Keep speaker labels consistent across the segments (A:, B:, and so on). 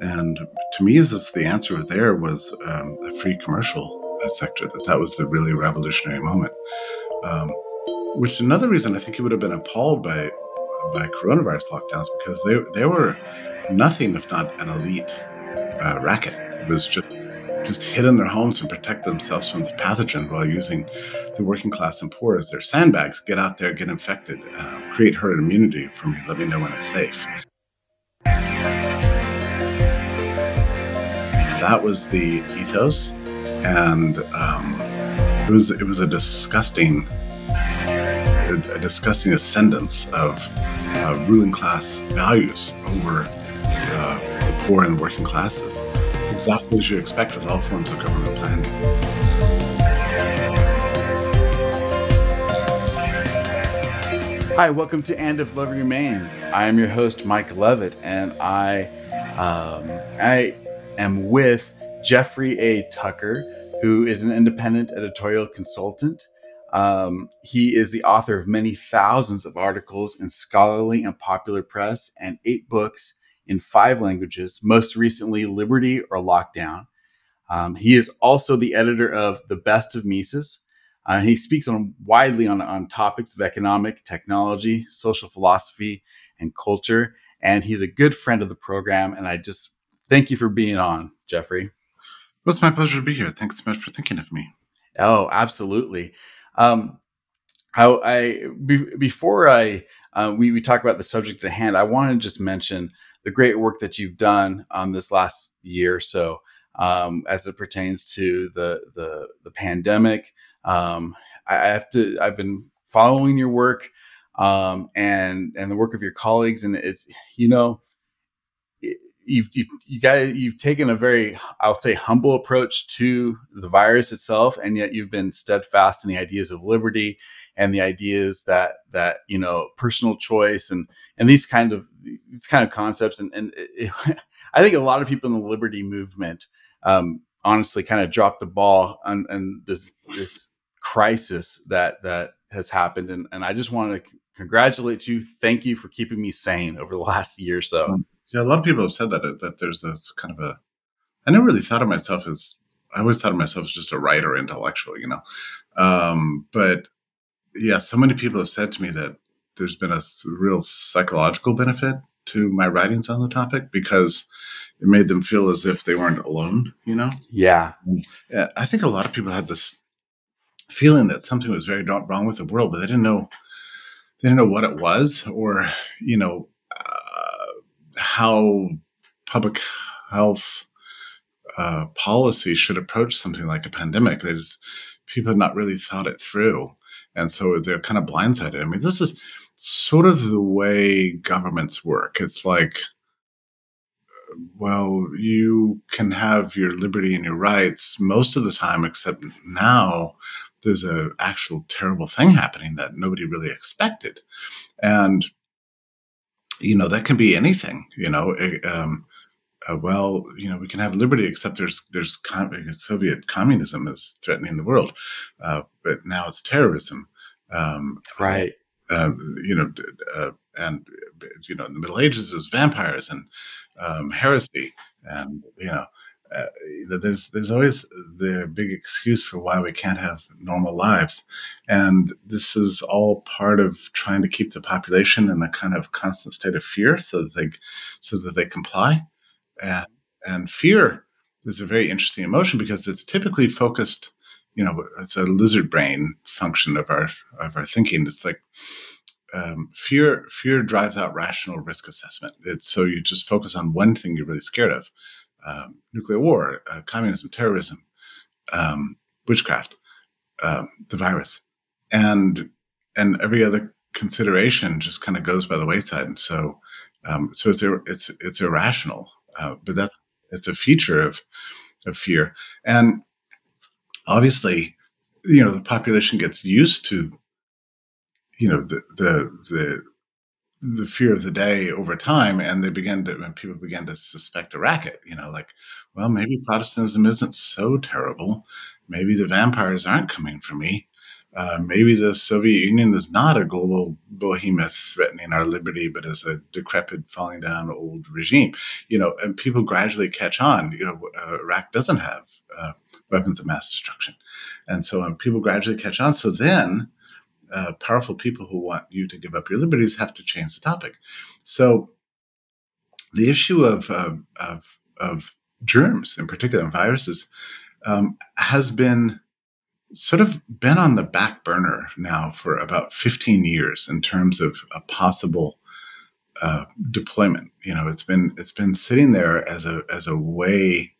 A: And to me, this, the answer there was um, a free commercial sector, that that was the really revolutionary moment. Um, which another reason I think he would have been appalled by by coronavirus lockdowns because they, they were nothing if not an elite uh, racket. It was just just hid in their homes and protect themselves from the pathogen while using the working class and poor as their sandbags. Get out there, get infected, uh, create herd immunity for me. Let me know when it's safe. That was the ethos, and um, it was it was a disgusting a, disgusting ascendance of uh, ruling class values over uh, the poor and working classes exactly as you expect with all forms of government planning.
B: Hi, welcome to And If Love Remains. I am your host, Mike Levitt, and I, um, I am with Jeffrey A. Tucker, who is an independent editorial consultant. Um, he is the author of many thousands of articles in scholarly and popular press and eight books in five languages, most recently Liberty or Lockdown. Um, he is also the editor of The Best of Mises. Uh, he speaks on widely on, on topics of economic, technology, social philosophy, and culture. And he's a good friend of the program. And I just thank you for being on, Jeffrey.
A: Well, it's my pleasure to be here. Thanks so much for thinking of me.
B: Oh, absolutely. Um, I, I be, before I uh, we, we talk about the subject at hand, I want to just mention the great work that you've done um, this last year or so um, as it pertains to the the, the pandemic. Um, I, have to. I've been following your work um, and and the work of your colleagues, and it's you know you've you, you got you've taken a very I'll say humble approach to the virus itself, and yet you've been steadfast in the ideas of liberty and the ideas that that you know personal choice and and these kind of these kind of concepts. And and it, I think a lot of people in the liberty movement um, honestly kind of dropped the ball on, on this this crisis that that has happened. And and I just want to congratulate you. Thank you for keeping me sane over the last year or so. Um,
A: yeah a lot of people have said that that there's this kind of a I never really thought of myself as I always thought of myself as just a writer intellectual you know um, but yeah, so many people have said to me that there's been a real psychological benefit to my writings on the topic because it made them feel as if they weren't alone, you know?
B: Yeah.
A: yeah I think a lot of people had this feeling that something was very wrong with the world, but they didn't know they didn't know what it was or, you know, uh, how public health uh, policy should approach something like a pandemic. They just people have not really thought it through and so they're kind of blindsided. I mean, this is sort of the way governments work. It's like, well, you can have your liberty and your rights most of the time, except now there's an actual terrible thing happening that nobody really expected, and you know that can be anything. You know, eh, um, uh, well, you know, we can have liberty, except there's there's com- Soviet communism is threatening the world, uh, but now it's terrorism,
B: um, right?
A: Uh, you know, uh, and you know, in the Middle Ages it was vampires and um, heresy, and you know, uh, there's there's always the big excuse for why we can't have normal lives, and this is all part of trying to keep the population in a kind of constant state of fear, so that they so that they comply. And and fear is a very interesting emotion because it's typically focused you know it's a lizard brain function of our of our thinking. It's like um, fear fear drives out rational risk assessment. It's so you just focus on one thing you're really scared of um, nuclear war uh, communism terrorism um, witchcraft um, the virus. And and every other consideration just kind of goes by the wayside. And so um, so it's it's it's irrational uh, but that's it's a feature of of fear, and obviously, you know, the population gets used to, you know, the the the the fear of the day over time, and they begin to, and people begin to suspect a racket. You know, like, well, maybe Protestantism isn't so terrible. Maybe the vampires aren't coming for me. uh, maybe the Soviet Union is not a global behemoth threatening our liberty, but is a decrepit, falling down old regime. You know, and people gradually catch on. You know, uh, Iraq doesn't have uh, weapons of mass destruction, and so um, people gradually catch on. So then, uh, powerful people who want you to give up your liberties have to change the topic. So, the issue of of, of germs, in particular, and viruses, um, has been sort of been on the back burner now for about 15 years in terms of a possible uh, deployment. You know, it's been it's been sitting there as a as a way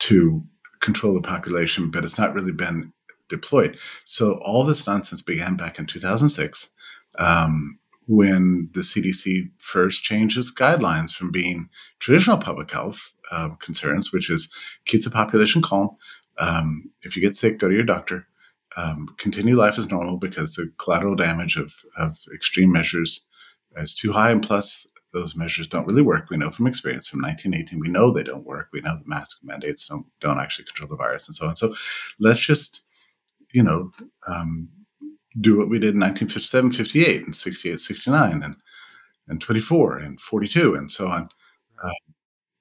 A: to control the population, but it's not really been deployed. So all this nonsense began back in 2006. Um, when the CDC first changed its guidelines from being traditional public health uh, concerns, which is keep the population calm, um, if you get sick, go to your doctor. Um, continue life as normal because the collateral damage of, of extreme measures is too high. And plus, those measures don't really work. We know from experience from 1918, we know they don't work. We know the mask mandates don't, don't actually control the virus and so on. So let's just, you know, um, do what we did in 1957, 58, and 68, 69, and, and 24, and 42, and so on. Uh,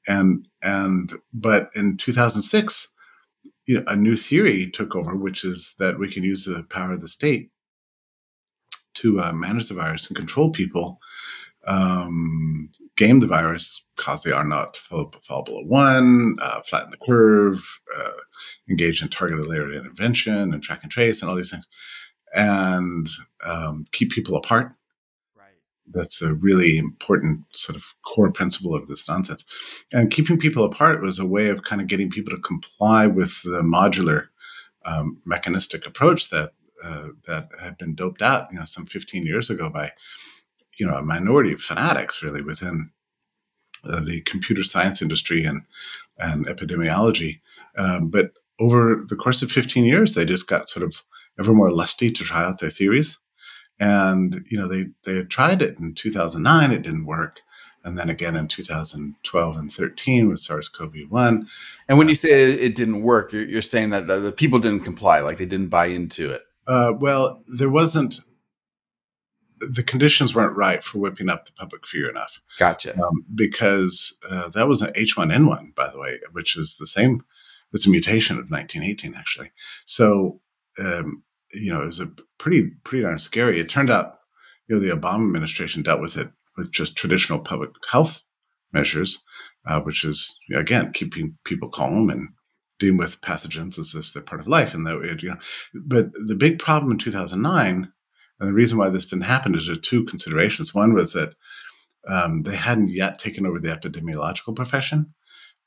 A: and, and, but in 2006, you know, a new theory took over, which is that we can use the power of the state to uh, manage the virus and control people, um, game the virus, cause the R naught to fall, fall below one, uh, flatten the curve, uh, engage in targeted layered intervention and track and trace and all these things, and um, keep people apart Right. that's a really important sort of core principle of this nonsense. And keeping people apart was a way of kind of getting people to comply with the modular um, mechanistic approach that uh, that had been doped out, you know, some 15 years ago by, you know, a minority of fanatics really within uh, the computer science industry and and epidemiology. Um, but over the course of 15 years, they just got sort of ever more lusty to try out their theories and you know they they had tried it in 2009, it didn't work, and then again in 2012 and 13 with SARS-CoV-1.
B: And when uh, you say it didn't work, you're, you're saying that the, the, people didn't comply, like they didn't buy into it.
A: Uh, well, there wasn't. The conditions weren't right for whipping up the public fear enough.
B: Gotcha. Um,
A: because uh, that was an H1N1, by the way, which is the same. It's a mutation of 1918, actually. So um, you know, it was a pretty pretty darn scary. It turned out, you know, the Obama administration dealt with it with just traditional public health measures, uh, which is again keeping people calm and dealing with pathogens as if they're part of life. And that, it, you know, but the big problem in 2009, and the reason why this didn't happen is there are two considerations. One was that um, they hadn't yet taken over the epidemiological profession.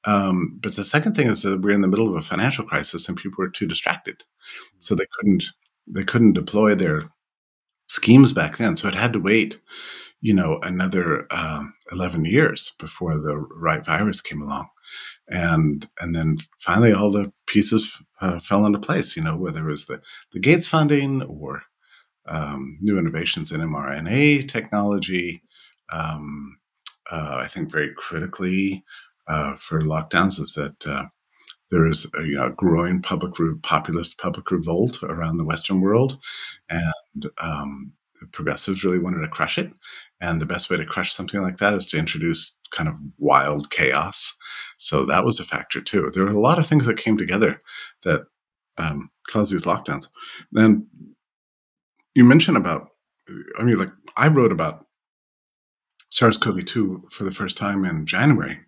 A: Um, but the second thing is that we're in the middle of a financial crisis and people were too distracted. So they couldn't they couldn't deploy their schemes back then, so it had to wait, you know, another uh, eleven years before the right virus came along, and and then finally all the pieces uh, fell into place. You know, whether it was the the Gates funding or um, new innovations in mRNA technology. Um, uh, I think very critically uh, for lockdowns is that uh, there is a you know, growing public populist public revolt around the Western world, and um, progressives really wanted to crush it. And the best way to crush something like that is to introduce kind of wild chaos. So that was a factor too. There were a lot of things that came together that um, caused these lockdowns. Then you mentioned about, I mean, like I wrote about SARS-CoV-2 for the first time in January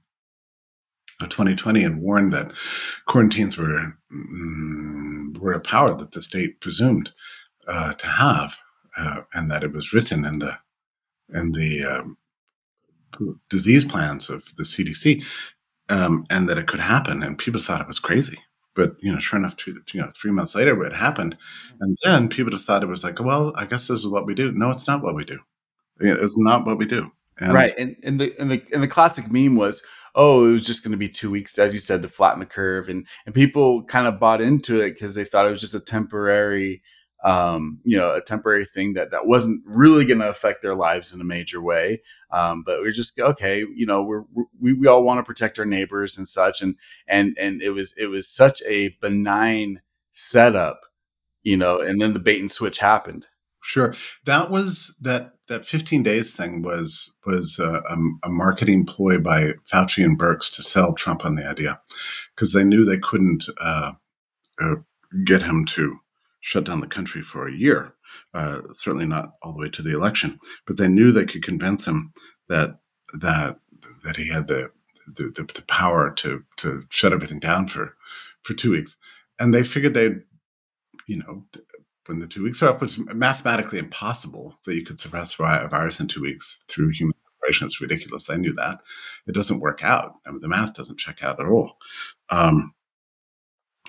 A: of 2020 and warned that quarantines were mm, were a power that the state presumed uh, to have, uh, and that it was written in the in the um, disease plans of the CDC, um, and that it could happen. And people thought it was crazy. But you know, sure enough, two, you know, three months later, it happened, and then people just thought it was like, well, I guess this is what we do. No, it's not what we do. It's not what we do.
B: And right, and, and the and the and the classic meme was, oh, it was just going to be two weeks, as you said, to flatten the curve, and and people kind of bought into it because they thought it was just a temporary, um, you know, a temporary thing that that wasn't really going to affect their lives in a major way. Um, but we're just okay, you know, we're, we we all want to protect our neighbors and such, and and and it was it was such a benign setup you know, and then the bait and switch happened.
A: Sure, that was that that 15 days thing was was a, a, marketing ploy by Fauci and Birx to sell Trump on the idea because they knew they couldn't uh, uh, get him to shut down the country for a year. Uh, certainly not all the way to the election, but they knew they could convince him that that that he had the the, the, the power to to shut everything down for for two weeks, and they figured they'd you know when the two weeks are up, it's mathematically impossible that you could suppress a virus in two weeks through human separation. It's ridiculous. They knew that. It doesn't work out. I mean, the math doesn't check out at all. Um,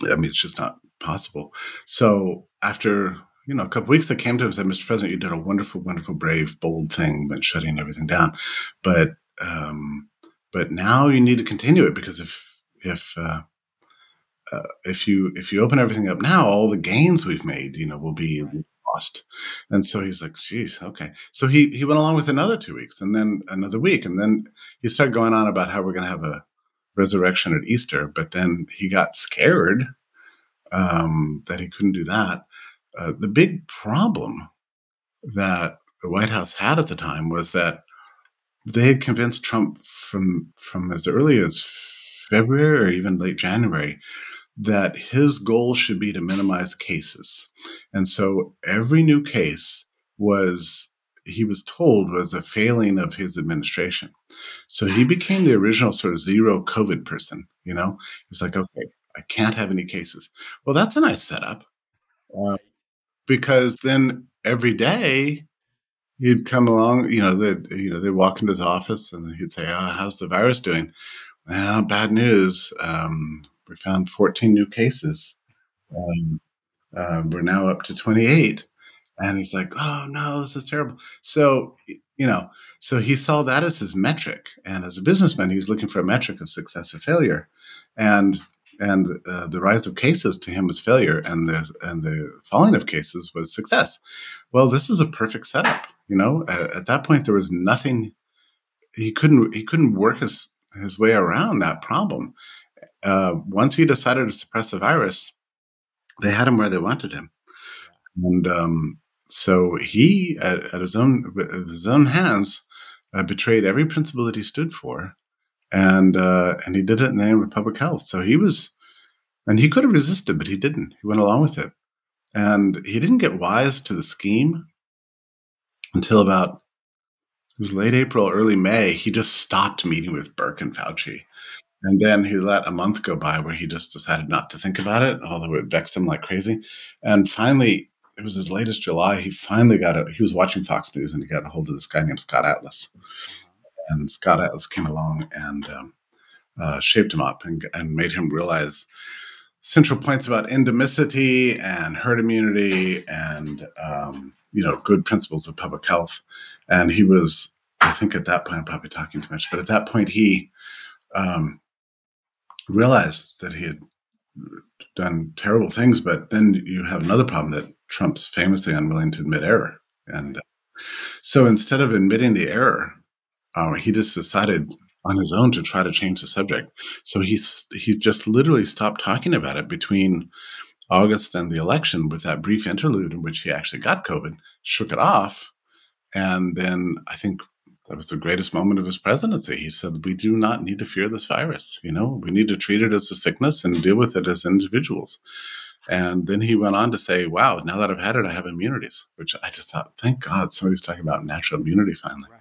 A: I mean, it's just not possible. So after you know a couple weeks, they came to him and said, "Mr. President, you did a wonderful, wonderful, brave, bold thing when shutting everything down, but um, but now you need to continue it because if if uh, uh, if you if you open everything up now, all the gains we've made, you know, will be lost. And so he's like, "Geez, okay." So he he went along with another two weeks, and then another week, and then he started going on about how we're going to have a resurrection at Easter. But then he got scared um, that he couldn't do that. Uh, the big problem that the White House had at the time was that they had convinced Trump from from as early as February or even late January that his goal should be to minimize cases. And so every new case was, he was told, was a failing of his administration. So he became the original sort of zero COVID person, you know? He's like, okay, I can't have any cases. Well, that's a nice setup. Uh, because then every day he'd come along, you know, they'd, you know, they'd walk into his office and he'd say, oh, how's the virus doing? Well, bad news. Um, we found 14 new cases. Um, uh, we're now up to 28. And he's like, oh no, this is terrible. So, you know, so he saw that as his metric. And as a businessman, he was looking for a metric of success or failure. And and uh, the rise of cases to him was failure, and the and the falling of cases was success. Well, this is a perfect setup. You know, at, at that point, there was nothing he couldn't he couldn't work his his way around that problem uh, once he decided to suppress the virus, they had him where they wanted him, and um, so he, at, at, his own his own hands, uh, betrayed every principle that he stood for, and uh, and he did it in the name of public health. So he was, and he could have resisted, but he didn't. He went along with it, and he didn't get wise to the scheme until about it was late April, early May. He just stopped meeting with Birx and Fauci and then he let a month go by where he just decided not to think about it, although it vexed him like crazy. And finally, it was as late as July, he finally got a, he was watching Fox News and he got a hold of this guy named Scott Atlas. And Scott Atlas came along and um, uh, shaped him up and, and made him realize central points about endemicity and herd immunity and, um, you know, good principles of public health. And he was, I think at that point, I'm probably talking too much, but at that point, he, um, realized that he had done terrible things, but then you have another problem that Trump's famously unwilling to admit error. And uh, so instead of admitting the error, uh, he just decided on his own to try to change the subject. So he's he just literally stopped talking about it between August and the election with that brief interlude in which he actually got COVID, shook it off, and then I think that was the greatest moment of his presidency. He said, We do not need to fear this virus. You know, we need to treat it as a sickness and deal with it as individuals. And then he went on to say, Wow, now that I've had it, I have immunities, which I just thought, thank God somebody's talking about natural immunity finally. Right.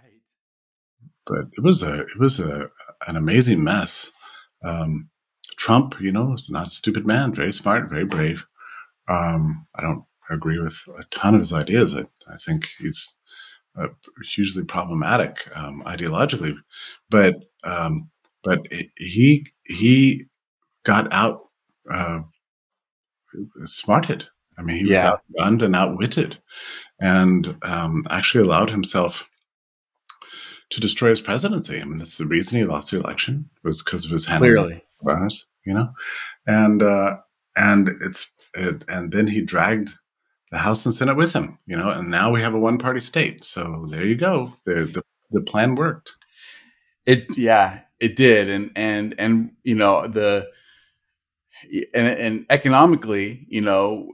A: But it was a it was a an amazing mess. Um, Trump, you know, is not a stupid man, very smart, very brave. Um, I don't agree with a ton of his ideas. I, I think he's uh, hugely problematic um, ideologically, but um, but he he got out uh, smarted. I mean, he yeah. was outgunned and outwitted, and um, actually allowed himself to destroy his presidency. I mean, that's the reason he lost the election was because of his handling
B: clearly
A: virus, you know, and uh, and it's it, and then he dragged the House and Senate with him, you know, and now we have a one party state. So there you go. The, the, the plan worked.
B: It, yeah, it did. And, and, and, you know, the, and, and economically, you know,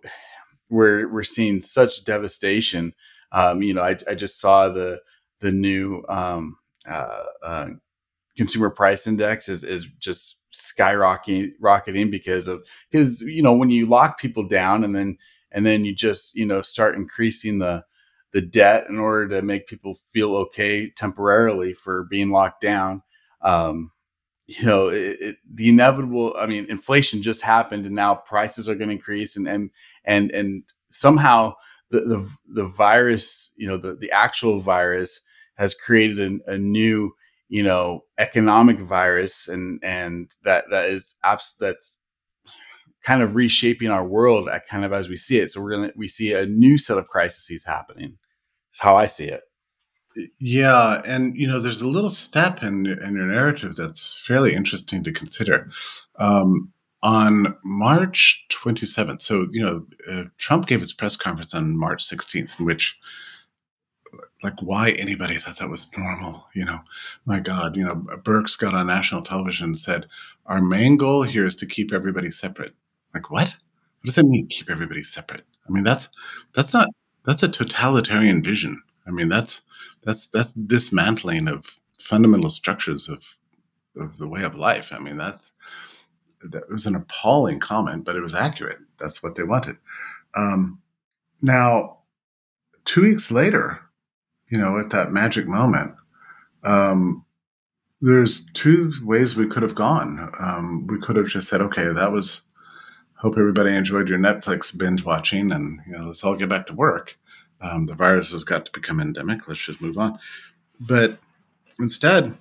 B: we're we're seeing such devastation. Um, you know, I, I just saw the the new um, uh, uh, consumer price index is, is just skyrocketing rocketing because of because you know when you lock people down and then and then you just you know start increasing the the debt in order to make people feel okay temporarily for being locked down um, you know it, it, the inevitable i mean inflation just happened and now prices are going to increase and and and and somehow the the, the virus you know the, the actual virus has created a, a new you know economic virus and and that that is abs- that's kind of reshaping our world at kind of as we see it. So we're gonna we see a new set of crises happening it's how i see it.
A: Yeah and you know there's a little step in, in your narrative that's fairly interesting to consider. Um, on march 27th so you know uh, trump gave his press conference on march 16th in which like why anybody thought that was normal you know? My god you know Birx got on national television and said our main goal here is to keep everybody separate. Like what? What does that mean keep everybody separate? I mean that's that's not that's a totalitarian vision. I mean that's that's that's dismantling of fundamental structures of of the way of life. I mean that's that was an appalling comment but it was accurate. That's what they wanted. Um, now two weeks later you know, at that magic moment, um, there's two ways we could have gone. Um, we could have just said, okay, that was, hope everybody enjoyed your Netflix binge watching and, you know, let's all get back to work. Um, the virus has got to become endemic. Let's just move on. But instead,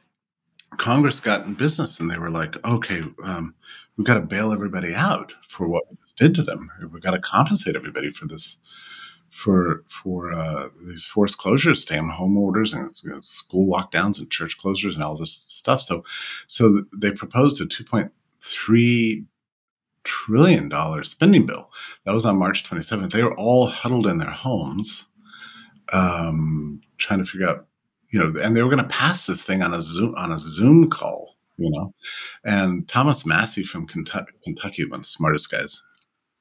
A: Congress got in business and they were like, okay, um, we've got to bail everybody out for what we just did to them. We've got to compensate everybody for this for for uh, these forced closures, stay at home orders, and school lockdowns and church closures and all this stuff. So, so they proposed a two point three trillion dollar spending bill. That was on March 27th. They were all huddled in their homes, um, trying to figure out, you know, and they were going to pass this thing on a Zoom on a Zoom call, you know. And Thomas Massie from Kentucky, Kentucky one of the smartest guys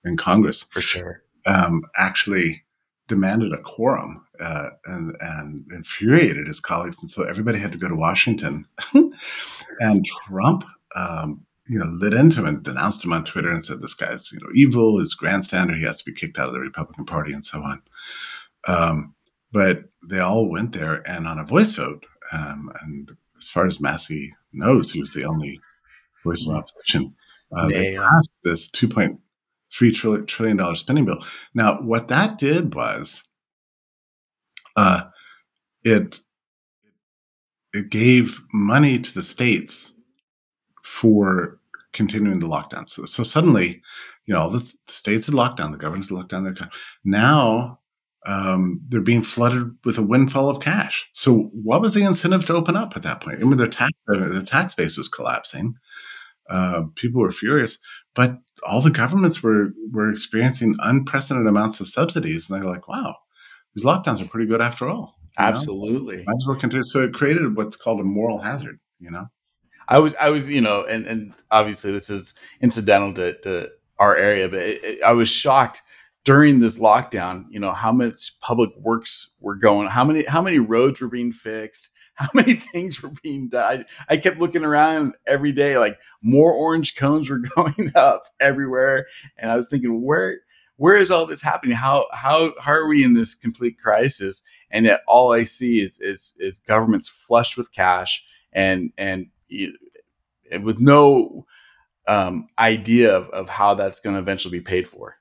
A: in Congress,
B: for sure,
A: um, actually demanded a quorum uh, and, and infuriated his colleagues. And so everybody had to go to Washington. and Trump, um, you know, lit into him and denounced him on Twitter and said, this guy's, you know, evil, he's grandstander, he has to be kicked out of the Republican Party and so on. Um, but they all went there and on a voice vote, um, and as far as Massie knows, he was the only voice of opposition. Uh, they passed this 2.5 three trillion dollar spending bill. Now, what that did was, uh, it it gave money to the states for continuing the lockdown. So, so suddenly, you know, the states had locked down, the governors had locked down their. Now um, they're being flooded with a windfall of cash. So, what was the incentive to open up at that point? I mean, their tax the tax base was collapsing. Uh, people were furious, but all the governments were were experiencing unprecedented amounts of subsidies, and they're like, "Wow, these lockdowns are pretty good after all."
B: Absolutely,
A: know? might as well continue. So it created what's called a moral hazard. You know,
B: I was I was you know, and and obviously this is incidental to, to our area, but it, it, I was shocked during this lockdown. You know how much public works were going, how many how many roads were being fixed how many things were being done. I, I kept looking around every day, like more orange cones were going up everywhere, and I was thinking, where where is all this happening? How how how are we in this complete crisis? And yet, all I see is is is governments flushed with cash and and, and with no um, idea of, of how that's going to eventually be paid for.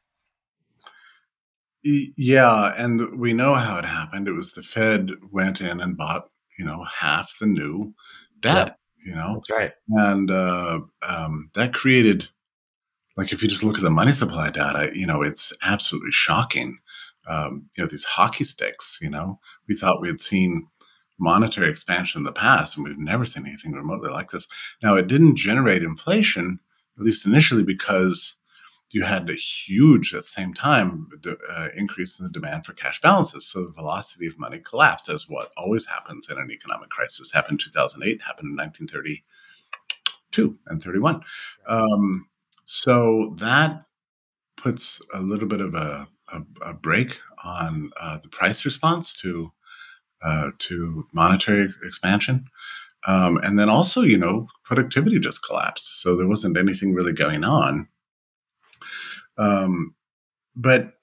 A: Yeah, and we know how it happened. It was the Fed went in and bought you know, half the new debt, yep. you know?
B: That's right.
A: And uh, um, that created, like, if you just look at the money supply data, you know, it's absolutely shocking. Um, you know, these hockey sticks, you know, we thought we had seen monetary expansion in the past, and we've never seen anything remotely like this. Now, it didn't generate inflation, at least initially, because you had a huge, at the same time, uh, increase in the demand for cash balances. So the velocity of money collapsed, as what always happens in an economic crisis. Happened in 2008, happened in 1932 and 31. Um, so that puts a little bit of a a, a brake on uh, the price response to uh, to monetary expansion. Um, and then also, you know, productivity just collapsed. So there wasn't anything really going on. Um, but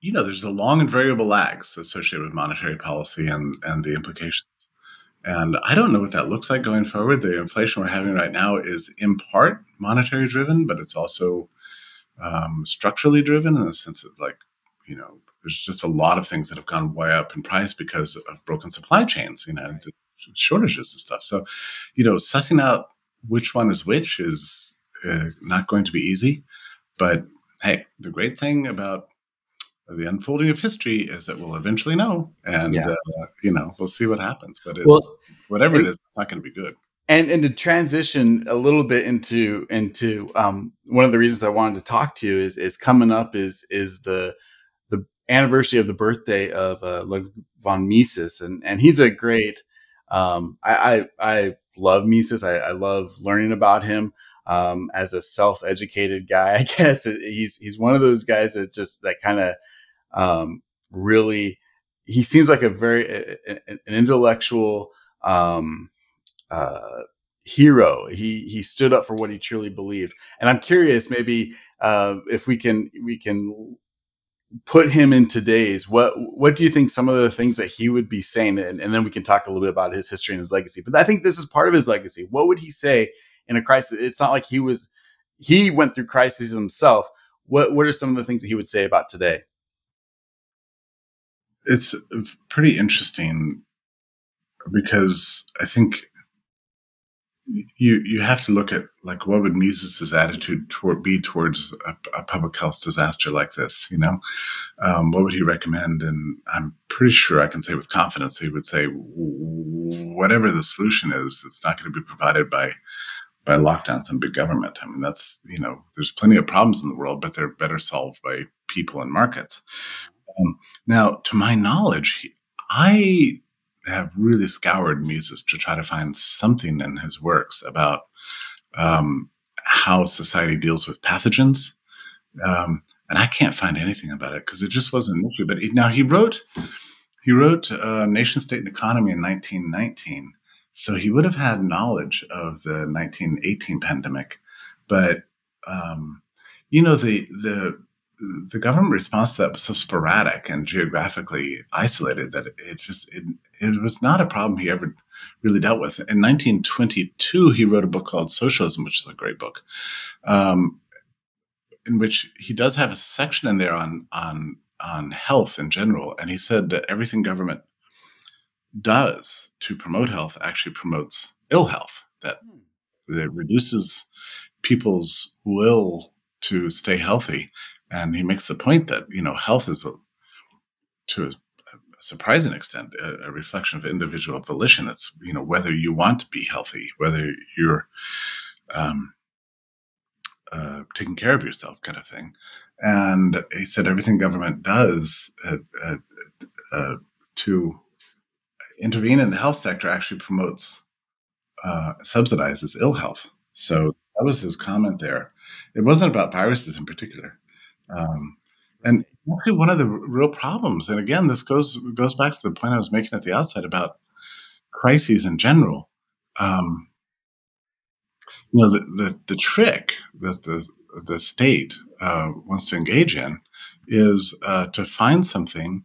A: you know, there's a long and variable lags associated with monetary policy and and the implications. And I don't know what that looks like going forward. The inflation we're having right now is in part monetary driven, but it's also um, structurally driven in the sense that, like, you know, there's just a lot of things that have gone way up in price because of broken supply chains, you know, shortages and stuff. So, you know, sussing out which one is which is uh, not going to be easy. But hey, the great thing about the unfolding of history is that we'll eventually know, and yeah. uh, you know, we'll see what happens. But well, whatever it is, it's not going to be good.
B: And and to transition a little bit into into um, one of the reasons I wanted to talk to you is is coming up is is the the anniversary of the birthday of uh, von Mises, and and he's a great. Um, I, I, I love Mises. I, I love learning about him um, as a self-educated guy. I guess he's he's one of those guys that just that kind of um, really he seems like a very a, a, an intellectual um, uh, hero. He he stood up for what he truly believed, and I'm curious maybe uh, if we can we can put him in today's what what do you think some of the things that he would be saying and, and, then we can talk a little bit about his history and his legacy but i think this is part of his legacy what would he say in a crisis it's not like he was he went through crises himself what what are some of the things that he would say about today
A: it's pretty interesting because i think you you have to look at like what would Mises's attitude toward be towards a, a, public health disaster like this. You know, um, what would he recommend? And I'm pretty sure I can say with confidence he would say whatever the solution is, it's not going to be provided by by lockdowns and big government. I mean, that's you know, there's plenty of problems in the world, but they're better solved by people and markets. Um, now, to my knowledge, I have really scoured Mises to try to find something in his works about um, how society deals with pathogens. Um, and I can't find anything about it because it just wasn't an. But he, now he wrote, he wrote uh, Nation, State, and Economy in 1919. So he would have had knowledge of the 1918 pandemic. But, um, you know, the, the, the government response to that was so sporadic and geographically isolated that it just it, it was not a problem he ever really dealt with. In 1922, he wrote a book called Socialism, which is a great book, um, in which he does have a section in there on on on health in general, and he said that everything government does to promote health actually promotes ill health. That hmm. it reduces people's will to stay healthy and he makes the point that you know health is a, to a surprising extent a, a, reflection of individual volition it's you know whether you want to be healthy whether you're um, uh, taking care of yourself kind of thing and he said everything government does uh, uh, uh to intervene in the health sector actually promotes uh, subsidizes ill health so that was his comment there it wasn't about viruses in particular um, and actually, one of the real problems, and again, this goes goes back to the point I was making at the outset about crises in general. Um, you know, the, the, the trick that the the state uh, wants to engage in is uh, to find something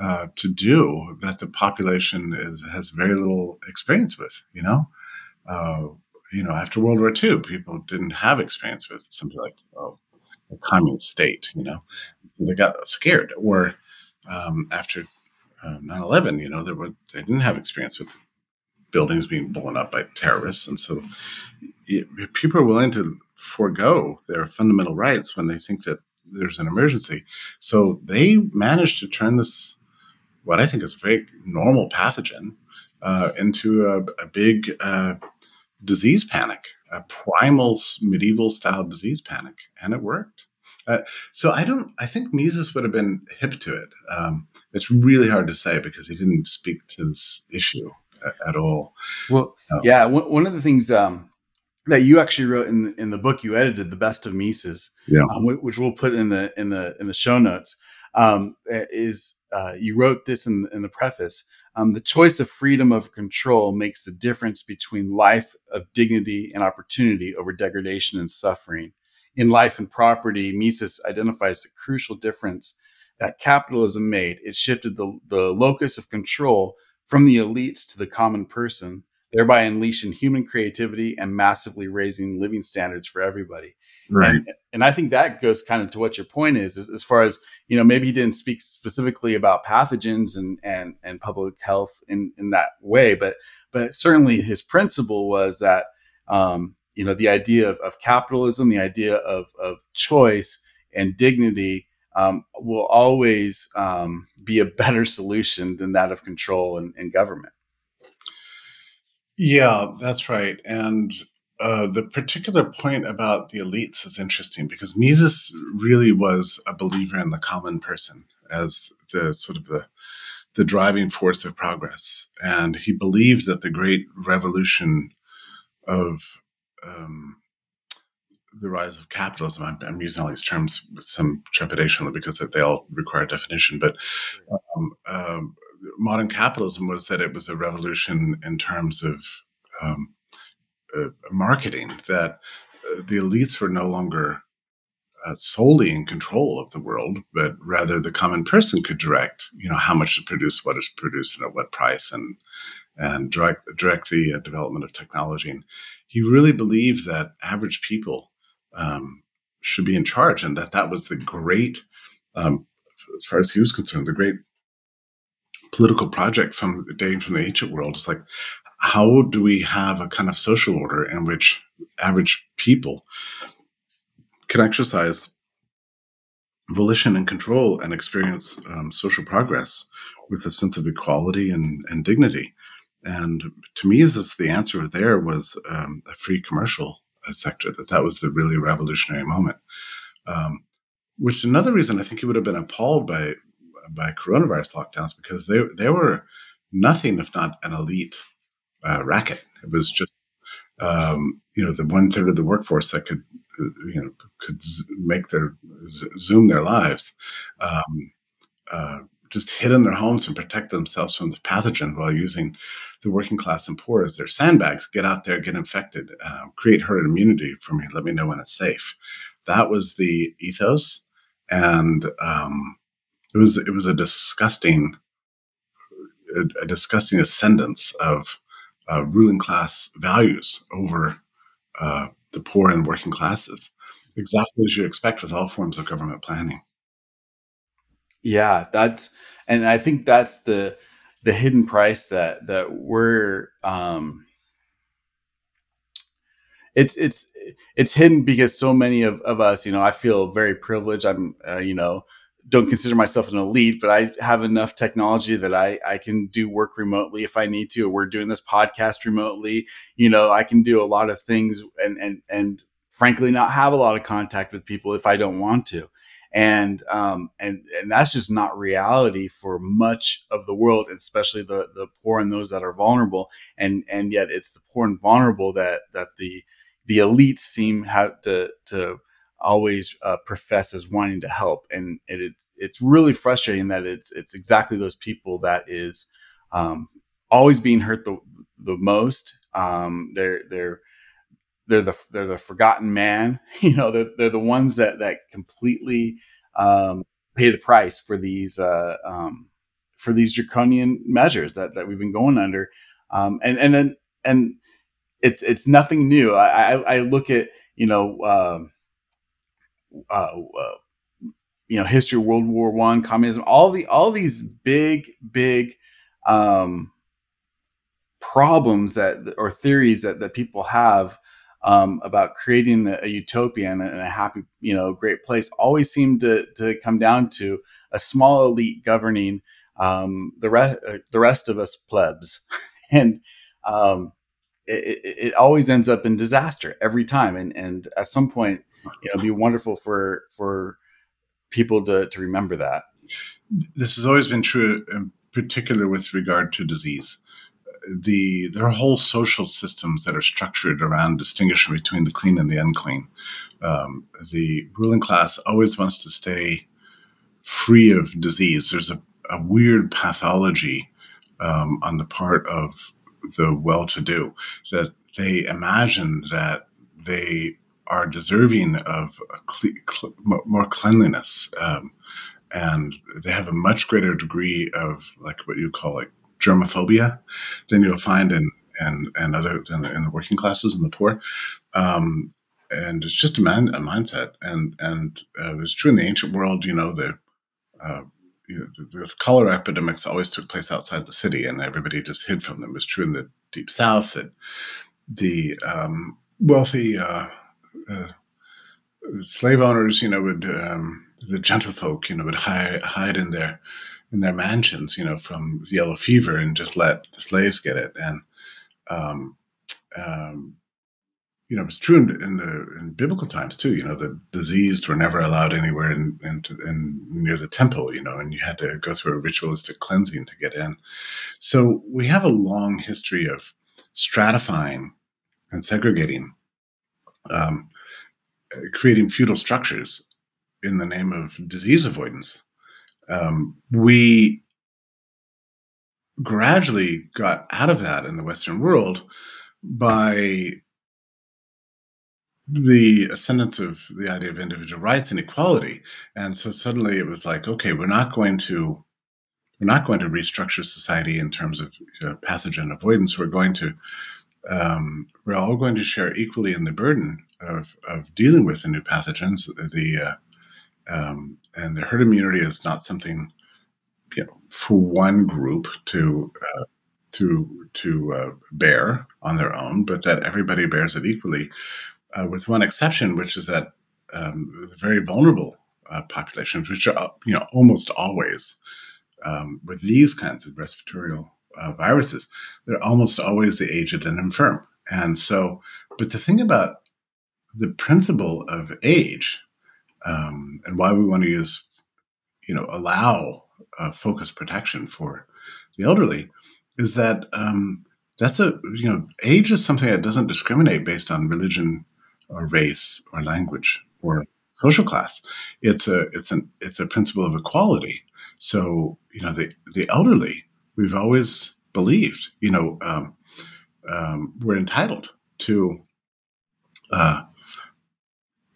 A: uh, to do that the population is, has very little experience with. You know, uh, you know, after World War II, people didn't have experience with something like oh, a communist state, you know. They got scared. Or um, after uh, 9-11, you know, they, were, they didn't have experience with buildings being blown up by terrorists. And so it, people are willing to forego their fundamental rights when they think that there's an emergency. So they managed to turn this, what I think is a very normal pathogen, uh, into a, a big uh, disease panic a primal medieval style disease panic, and it worked. Uh, so I don't. I think Mises would have been hip to it. Um, it's really hard to say because he didn't speak to this issue at, at all.
B: Well, yeah. W- one of the things um, that you actually wrote in the, in the book you edited, "The Best of Mises,"
A: yeah.
B: Um, which we'll put in the in the in the show notes. um, is uh, you wrote this in, in the preface. Um, the choice of freedom of control makes the difference between life of dignity and opportunity over degradation and suffering. In Liberty and Property, Mises identifies the crucial difference that capitalism made. It shifted the, the locus of control from the elites to the common person, thereby unleashing human creativity and massively raising living standards for everybody.
A: Right.
B: And, and I think that goes kind of to what your point is, is, as far as, you know, maybe he didn't speak specifically about pathogens and, and, and public health in, in that way, but, but certainly his principle was that, um, you know, the idea of, of capitalism, the idea of, of choice and dignity um, will always um, be a better solution than that of control and, and government.
A: Yeah, that's right. And uh, the particular point about the elites is interesting because Mises really was a believer in the common person as the sort of the the driving force of progress, and he believed that the great revolution of um, the rise of capitalism. I'm, I'm, using all these terms with some trepidation because they all require definition, but um, um, modern capitalism was that it was a revolution in terms of um, uh, marketing, that uh, the elites were no longer uh, solely in control of the world, but rather the common person could direct, you know, how much to produce, what is produced, and at what price, and and direct direct the uh, development of technology. And he really believed that average people um, should be in charge, and that that was the great, um, as far as he was concerned, the great political project from the day from the ancient world. It's like, how do we have a kind of social order in which average people can exercise volition and control and experience um, social progress with a sense of equality and, and dignity? And to me, this, the answer there was um, a free commercial uh, sector, that that was the really revolutionary moment. Um, which another reason I think he would have been appalled by by coronavirus lockdowns because they they were nothing if not an elite uh, racket. It was just um, you know the one third of the workforce that could uh, you know could make their zoom their lives. Um, uh, just hid in their homes and protect themselves from the pathogen while using the working class and poor as their sandbags. Get out there, get infected, uh, create herd immunity for me. Let me know when it's safe. That was the ethos, and um, it was it was a disgusting a, a disgusting ascendance of uh, ruling class values over uh, the poor and working classes, exactly as you expect with all forms of government planning.
B: Yeah, that's and I think that's the the hidden price that that we're um it's it's it's hidden because so many of, of us you know i feel very privileged i'm uh, you know don't consider myself an elite, but I have enough technology that I, I can do work remotely if I need to. We're doing this podcast remotely. You know, I can do a lot of things and, and, and frankly, not have a lot of contact with people if I don't want to. And, um, and, and that's just not reality for much of the world, especially the, the poor and those that are vulnerable. And, and yet it's the poor and vulnerable that, that the, the elites seem have to, to, always uh, profess as wanting to help, and it, it, it's really frustrating that it's it's exactly those people that is um, always being hurt the the most. Um, they're they're they're the they're the forgotten man. You know, they're, they're the ones that that completely um, pay the price for these uh, um, for these draconian measures that, that we've been going under. Um, and and then and it's it's nothing new. I, I, I look at you know um, uh, uh, you know history World War One, communism, all the all these big big um, problems that or theories that that people have um, about creating a, a utopia and a, and a, happy you know great place always seem to to come down to a small elite governing um, the rest uh, the rest of us plebs. And um, it, it, always ends up in disaster every time. And and at some point it'd be wonderful for for people to to remember that.
A: This has always been true, in particular with regard to disease. The there are whole social systems that are structured around distinguishing between the clean and the unclean. Um, the ruling class always wants to stay free of disease. There's a, a weird pathology um, on the part of the well-to-do that they imagine that they are deserving of cle- cl- more cleanliness, um, and they have a much greater degree of like what you call like germophobia than you'll find in and and other than in the working classes and the poor. Um, and it's just a, man, a mindset, and and uh, it's true in the ancient world. You know, the uh, the, cholera epidemics always took place outside the city, and everybody just hid from them. It was true in the deep south that the um, wealthy uh, uh, slave owners, you know, would um, the gentlefolk, you know, would hide, hide in their in their mansions, you know, from yellow fever and just let the slaves get it. And um, um, you know, it's true in, in, the in biblical times too. You know, the diseased were never allowed anywhere in, in, in, near the temple. You know, and you had to go through a ritualistic cleansing to get in. So we have a long history of stratifying and segregating, um, creating feudal structures in the name of disease avoidance. Um, we gradually got out of that in the Western world by the ascendance of the idea of individual rights and equality. And so suddenly it was like, okay, we're not going to we're not going to restructure society in terms of pathogen avoidance. We're going to um, we're all going to share equally in the burden of, of dealing with the new pathogens. The uh, um, and the herd immunity is not something you know for one group to uh, to to uh, bear on their own, but that everybody bears it equally, uh, with one exception, which is that um, the very vulnerable uh, populations, which are you know almost always um, with these kinds of respiratory uh, viruses, they're almost always the aged and infirm. And so, but the thing about the principle of age um, and why we want to use, you know, allow uh, focused protection for the elderly is that um, that's a you know age is something that doesn't discriminate based on religion or race or language or social class. It's a it's an it's a principle of equality. So you know the the elderly we've always believed you know um, um, we're entitled to uh,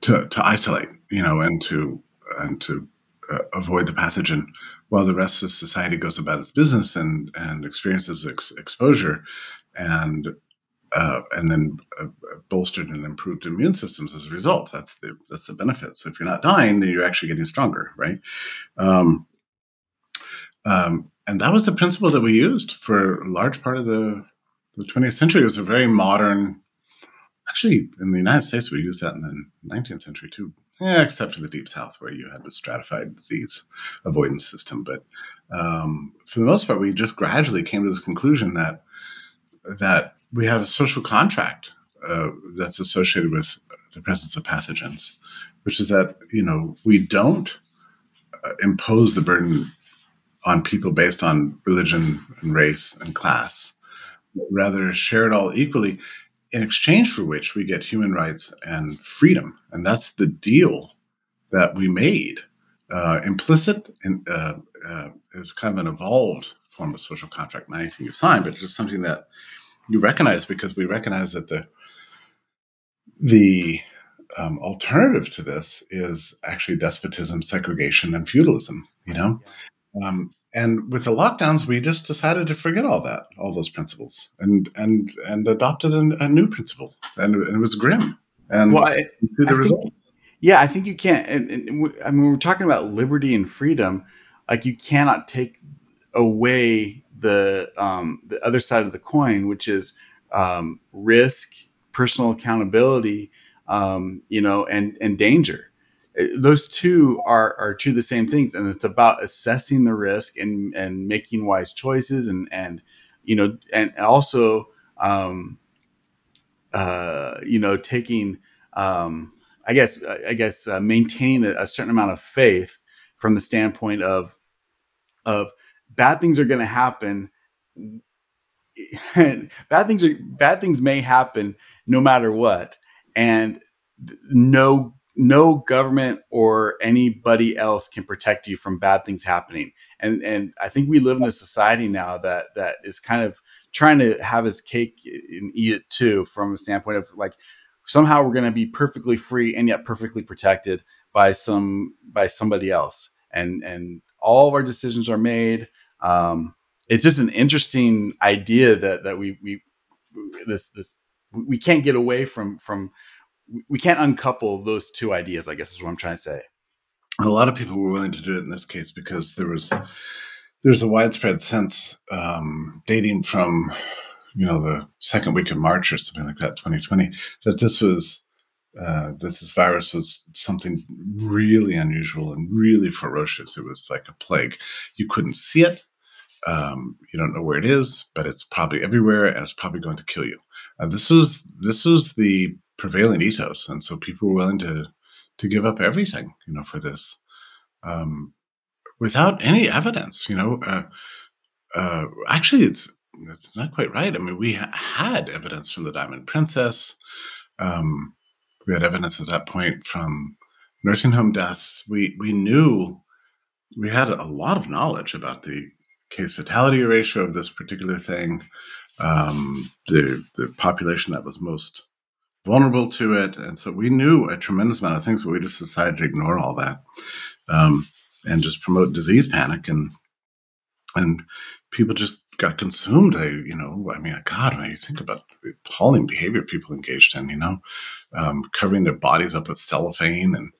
A: to to isolate you know and to and to uh, avoid the pathogen while the rest of society goes about its business and and experiences ex- exposure and uh, and then uh, bolstered and improved immune systems as a result. That's the that's the benefit. So if you're not dying, then you're actually getting stronger, right? Um, um, and that was the principle that we used for a large part of the, the 20th century. It was a very modern. Actually, in the United States, we used that in the 19th century too. Yeah, except for the deep south where you had the stratified disease avoidance system. But um, for the most part, we just gradually came to the conclusion that that we have a social contract uh, that's associated with the presence of pathogens, which is that you know we don't uh, impose the burden on people based on religion and race and class, rather share it all equally, in exchange for which we get human rights and freedom, and that's the deal that we made. Uh, implicit in, uh, uh, is kind of an evolved form of social contract, not anything you sign, but just something that you recognize because we recognize that the the um, alternative to this is actually despotism, segregation, and feudalism. You know, um, and with the lockdowns, we just decided to forget all that, all those principles, and and and adopted a, a new principle, and, and, it was grim. And well, I,
B: the I results. Think, yeah, I think you can't. And, and, I mean, we're talking about liberty and freedom. Like you cannot take away the um, the other side of the coin, which is um, risk, personal accountability, um, you know, and and danger. Those two are are two the same things, and it's about assessing the risk and and making wise choices, and and you know, and also um, uh, you know, taking um, I guess I guess uh, maintaining a, a certain amount of faith from the standpoint of of bad things are going to happen. Bad things are bad things may happen no matter what and no no government or anybody else can protect you from bad things happening. And and I think we live in a society now that that is kind of trying to have his cake and eat it too, from a standpoint of like somehow we're going to be perfectly free and yet perfectly protected by some by somebody else. And and all of our decisions are made. Um, it's just an interesting idea that that we we this this we can't get away from from we can't uncouple those two ideas. I guess is what I'm trying to say.
A: A lot of people were willing to do it in this case because there was there's a widespread sense um, dating from you know the second week of March or something like that, 2020, that this was uh, that this virus was something really unusual and really ferocious. It was like a plague. You couldn't see it. Um, you don't know where it is, but it's probably everywhere, and it's probably going to kill you. Uh, this was this was the prevailing ethos, and so people were willing to to give up everything, you know, for this, um, without any evidence. You know, uh, uh, actually, it's it's not quite right. I mean, we ha- had evidence from the Diamond Princess. Um, we had evidence at that point from nursing home deaths. We we knew we had a lot of knowledge about the case fatality ratio of this particular thing, um, the the population that was most vulnerable to it, and so we knew a tremendous amount of things, but we just decided to ignore all that um, and just promote disease panic and and people just got consumed. They, you know, I mean, God, when you think about the appalling behavior people engaged in, you know, um, covering their bodies up with cellophane and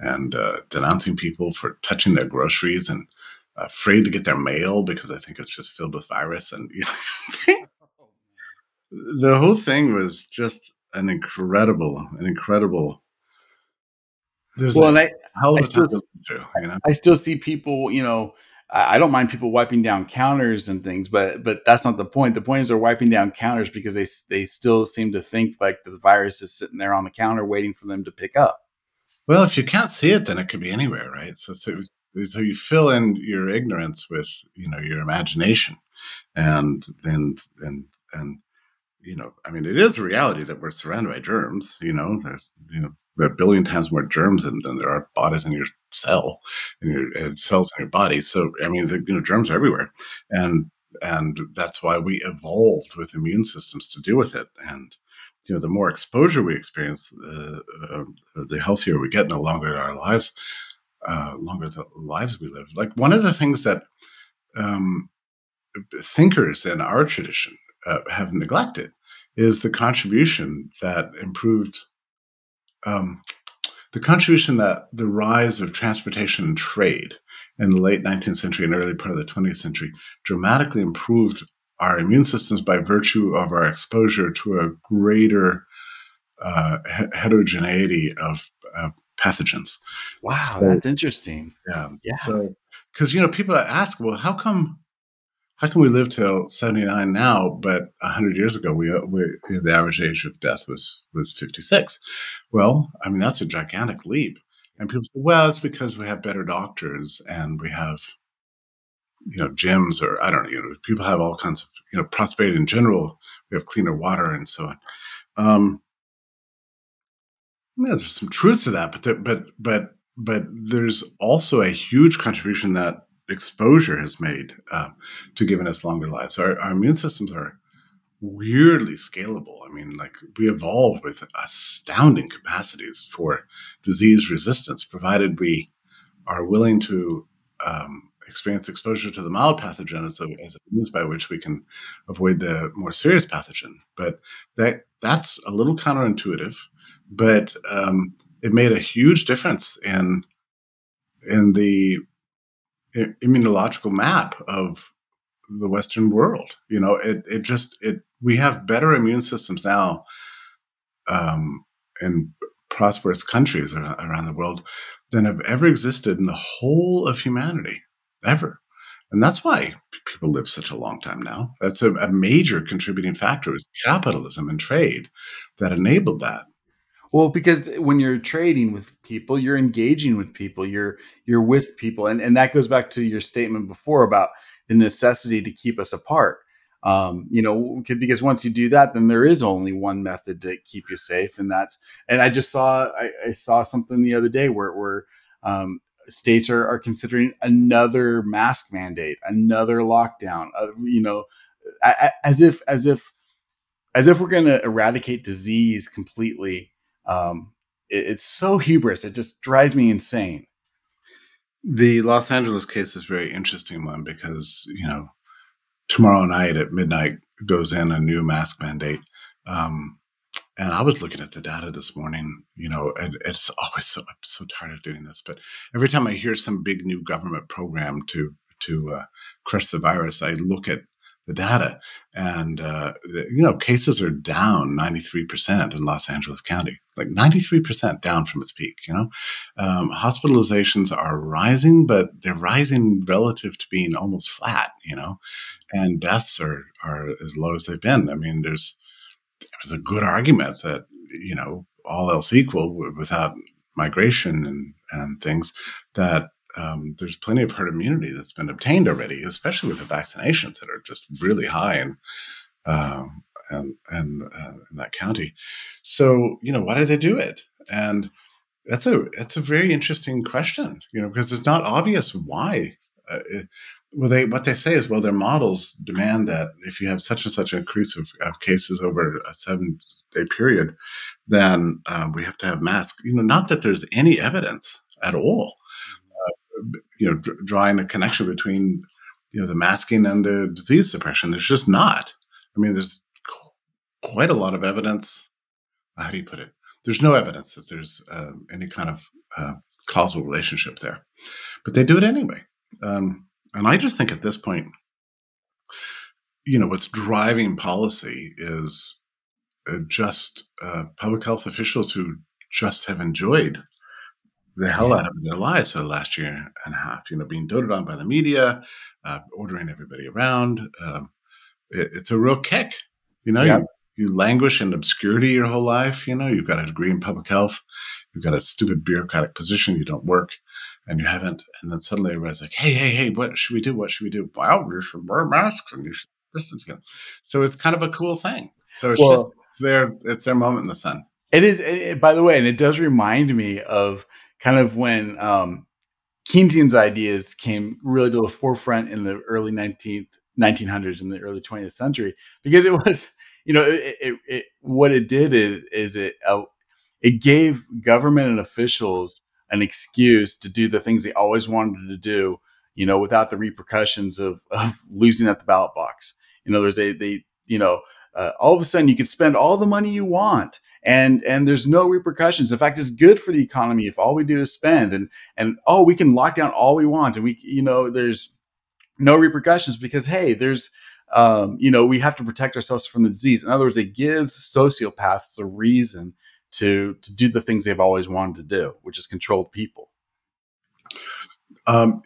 A: and uh, denouncing people for touching their groceries and afraid to get their mail because I think it's just filled with virus. And you know, the whole thing was just an incredible, an incredible.
B: There's well, and I, I still, to, you know? I still see people, you know, I don't mind people wiping down counters and things, but but that's not the point. The point is they're wiping down counters because they they still seem to think like the virus is sitting there on the counter waiting for them to pick up.
A: Well, if you can't see it, then it could be anywhere, right? So so so you fill in your ignorance with you know your imagination, and then and and you know, I mean, it is reality that we're surrounded by germs. You know, there's you know a billion times more germs than, than there are bodies in your cell, in your and cells in your body. So I mean, the, you know, germs are everywhere, and and that's why we evolved with immune systems to deal with it. And you know, the more exposure we experience, uh, uh, the healthier we get, and the longer our lives, uh, longer the lives we live. Like one of the things that um, thinkers in our tradition uh, have neglected is the contribution that improved um, the contribution that the rise of transportation and trade in the late 19th century and early part of the 20th century dramatically improved our immune systems by virtue of our exposure to a greater uh, heterogeneity of uh, pathogens.
B: Wow, so, that's interesting.
A: Yeah. Yeah. So, because, you know, people ask, well, how come how can we live till 79 now but 100 years ago we, uh, we the average age of death was was 56 well i mean that's a gigantic leap. And people say well it's because we have better doctors and we have you know gyms or i don't know you know people have all kinds of you know prosperity in general. We have cleaner water and so on. Um yeah, there's some truth to that but but but but there's also a huge contribution that exposure has made uh, to giving us longer lives. Our, our immune systems are weirdly scalable. I mean, like we evolved with astounding capacities for disease resistance, provided we are willing to um, experience exposure to the mild pathogen as a, as a means by which we can avoid the more serious pathogen. But that that's a little counterintuitive, but um, it made a huge difference in in the immunological map of the Western world. You know, it it just it we have better immune systems now um, in prosperous countries around the world than have ever existed in the whole of humanity ever. And that's why people live such a long time now. That's a, a major contributing factor is capitalism and trade that enabled that.
B: Well, because when you're trading with people, you're engaging with people, you're you're with people, and and that goes back to your statement before about the necessity to keep us apart. Um, you know, because once you do that, then there is only one method to keep you safe, and that's. And I just saw I, I saw something the other day where where um, states are, are considering another mask mandate, another lockdown. Uh, you know, as if as if as if we're going to eradicate disease completely. Um, it, it's so hubris; it just drives me insane.
A: The Los Angeles case is very interesting one because you know tomorrow night at midnight goes in a new mask mandate. Um, and I was looking at the data this morning, you know, and it's always so I'm so tired of doing this, but every time I hear some big new government program to to uh, crush the virus, I look at the data, and uh, the, you know, cases are down 93% in Los Angeles County, like 93% down from its peak. You know, um, hospitalizations are rising, but they're rising relative to being almost flat. You know, and deaths are are as low as they've been. I mean, there's there's a good argument that you know all else equal without migration and and things that um, there's plenty of herd immunity that's been obtained already, especially with the vaccinations that are just really high in um, and, and uh, in that county. So you know, why do they do it? And that's a that's a very interesting question, you know, because it's not obvious why. Uh, it, well, they what they say is well, their models demand that if you have such and such an increase of, of cases over a seven day period, then uh, we have to have masks. You know, not that there's any evidence at all you know, drawing a connection between, you know, the masking and the disease suppression. There's just not. I mean, there's quite a lot of evidence. How do you put it? There's no evidence that there's uh, any kind of uh, causal relationship there, but they do it anyway. Um, and I just think at this point, you know, what's driving policy is uh, just uh, public health officials who just have enjoyed the hell out of their lives for the last year and a half. You know, being doted on by the media, uh, ordering everybody around. Um, it, it's a real kick. You know, you, you languish in obscurity your whole life. You know, you've got a degree in public health, you've got a stupid bureaucratic position, you don't work, and you haven't. And then suddenly everybody's like, "Hey, hey, hey, what should we do? What should we do? Well, you should wear masks and you should distance." You know? So it's kind of a cool thing. So it's well, just it's their it's their moment in the sun.
B: It is. It, by the way, and it does remind me of kind of when um, Keynesian's ideas came really to the forefront in the early 19th 1900s in the early 20th century because it was you know it, it, it what it did is, is it uh, it gave government and officials an excuse to do the things they always wanted to do you know without the repercussions of, of losing at the ballot box. You know there's a they you know uh, all of a sudden you could spend all the money you want and and there's no repercussions. In fact it's good for the economy if all we do is spend and and oh we can lock down all we want and we you know there's no repercussions because hey there's um, you know we have to protect ourselves from the disease. In other words it gives sociopaths a reason to to do the things they've always wanted to do which is control people.
A: Um,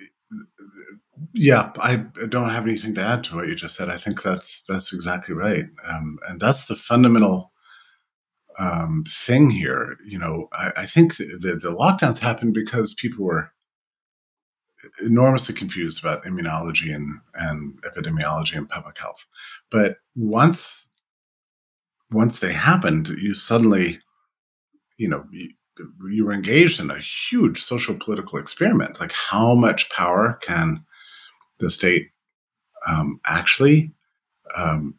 A: yeah, I don't have anything to add to what you just said. I think that's that's exactly right, um, and that's the fundamental um, thing here. You know, I, I think the, the lockdowns happened because people were enormously confused about immunology and, and epidemiology and public health. But once once they happened, you suddenly, you know, you, you were engaged in a huge social political experiment. Like, how much power can the state um, actually um,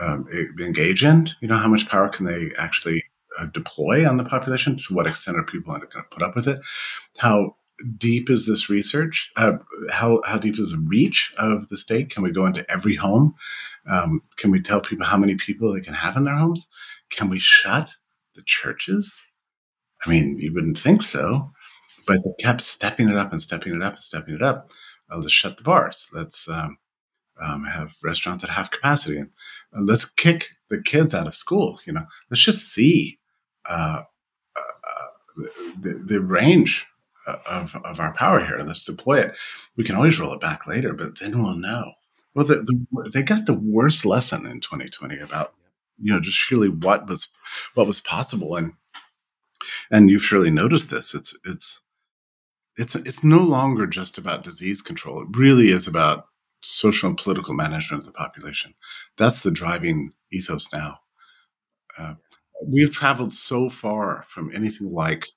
A: um, engage in? You know, how much power can they actually uh, deploy on the population? To what extent are people going to put up with it? How deep is this research? Uh, how how deep is the reach of the state? Can we go into every home? Um, can we tell people how many people they can have in their homes? Can we shut the churches? I mean, you wouldn't think so, but they kept stepping it up and stepping it up and stepping it up. Uh, let's shut the bars. Let's um, um, have restaurants at half capacity, and uh, let's kick the kids out of school. You know, let's just see uh, uh, uh the, the, range uh, of, of our power here. Let's deploy it. We can always roll it back later, but then we'll know. Well, the, the, they got the worst lesson in 2020 about you know just surely what was what was possible, and and you've surely noticed this. It's it's it's it's no longer just about disease control. It really is about social and political management of the population. That's the driving ethos now. Uh, we've traveled so far from anything like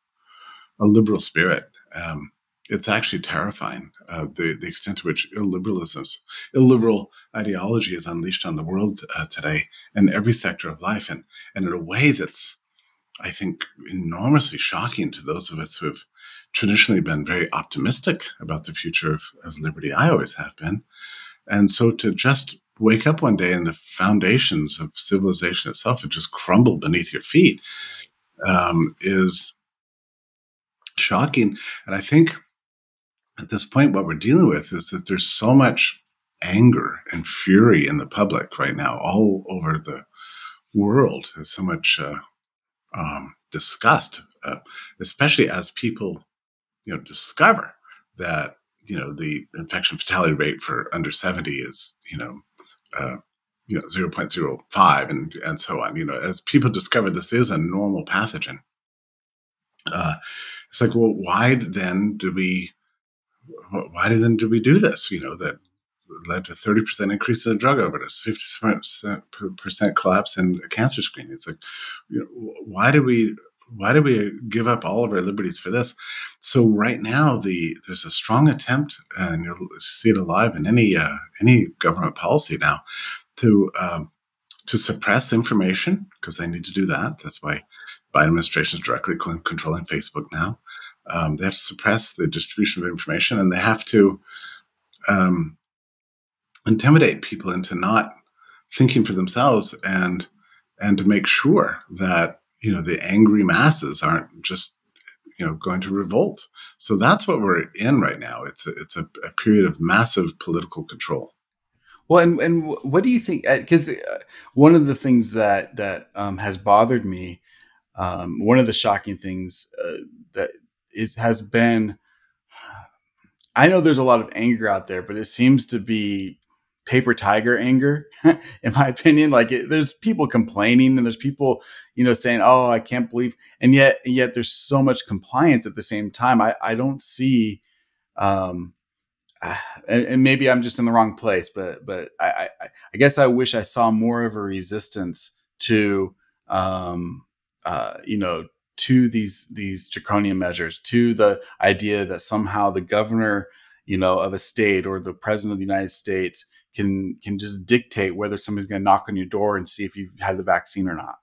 A: a liberal spirit. Um, it's actually terrifying uh, the the extent to which illiberalism, illiberal ideology is unleashed on the world uh, today in every sector of life, and and in a way that's, I think, enormously shocking to those of us who have traditionally been very optimistic about the future of, of liberty. I always have been, and so to just wake up one day and the foundations of civilization itself had just crumbled beneath your feet um, is shocking. And I think at this point, what we're dealing with is that there's so much anger and fury in the public right now, all over the world. There's so much uh, um, disgust, uh, especially as people, you know, discover that you know the infection fatality rate for under 70 is you know uh, you know 0.05 and and so on you know as people discover this is a normal pathogen uh, it's like well why then do we why then do we do this? You know, that led to 30% increase in drug overdose, 50% collapse in cancer screening. It's like, you know, why do we why do we give up all of our liberties for this? So right now, the there's a strong attempt, and you'll see it alive in any uh, any government policy now, to um, to suppress information because they need to do that. That's why Biden administration is directly controlling Facebook now. Um, they have to suppress the distribution of information, and they have to um, intimidate people into not thinking for themselves, and and to make sure that you know the angry masses aren't just you know going to revolt. So that's what we're in right now. It's a, it's a, a period of massive political control.
B: Well, and and what do you think? Because uh, one of the things that that um, has bothered me, um, one of the shocking things uh, that is has been I know there's a lot of anger out there, but it seems to be paper tiger anger, in my opinion. Like it, there's people complaining and there's people, you know, saying, "Oh, I can't believe," and yet, and yet there's so much compliance at the same time. I, I don't see, um, and, and maybe I'm just in the wrong place, but but I, I, I guess I wish I saw more of a resistance to, um, uh, you know, to these these draconian measures, to the idea that somehow the governor, you know, of a state or the president of the United States can can just dictate whether somebody's going to knock on your door and see if you've had the vaccine or not.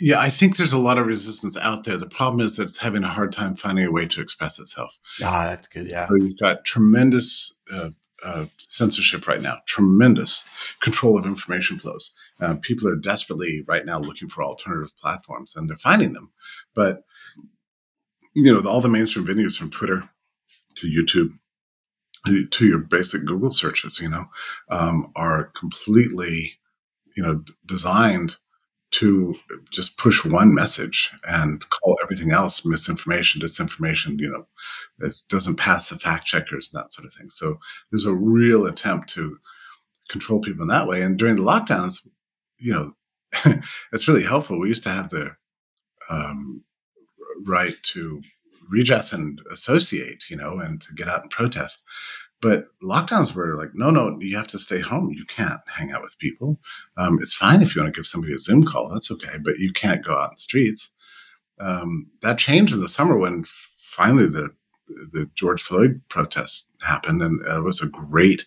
A: Yeah, I think there's a lot of resistance out there. The problem is that it's having a hard time finding a way to express itself.
B: Ah, that's good. Yeah,
A: so you've got tremendous uh, uh, censorship right now, tremendous control of information flows. Uh, people are desperately right now looking for alternative platforms, and they're finding them. But you know, all the mainstream venues from Twitter to YouTube to your basic Google searches, you know, um, are completely, you know, designed to just push one message and call everything else misinformation, disinformation, you know, it doesn't pass the fact checkers and that sort of thing. So there's a real attempt to control people in that way. And during the lockdowns, you know, it's really helpful. We used to have the um, right to redress and associate, you know, and to get out and protest. But lockdowns were like, no, no, you have to stay home. You can't hang out with people. Um, it's fine if you want to give somebody a Zoom call. That's okay, but you can't go out in the streets. Um, that changed in the summer when finally the the George Floyd protests happened, and it was a great,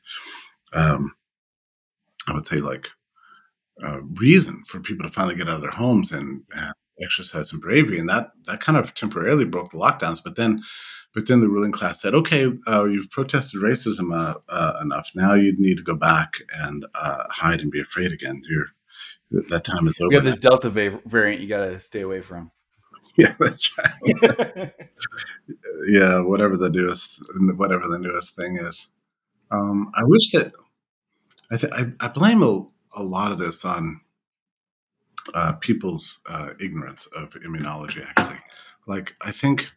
A: um, I would say, like uh, reason for people to finally get out of their homes and, and exercise some bravery, and that that kind of temporarily broke the lockdowns. But then, but then the ruling class said, "Okay, uh, you've protested racism uh, uh, enough. Now you need to go back and uh, hide and be afraid again. You're, that time is over."
B: You have this Delta variant you got to stay away from.
A: Yeah, that's right. yeah, whatever the newest, whatever the newest thing is. Um, I wish that I, th- I, I blame a, a lot of this on uh, people's uh, ignorance of immunology. Actually, like I think,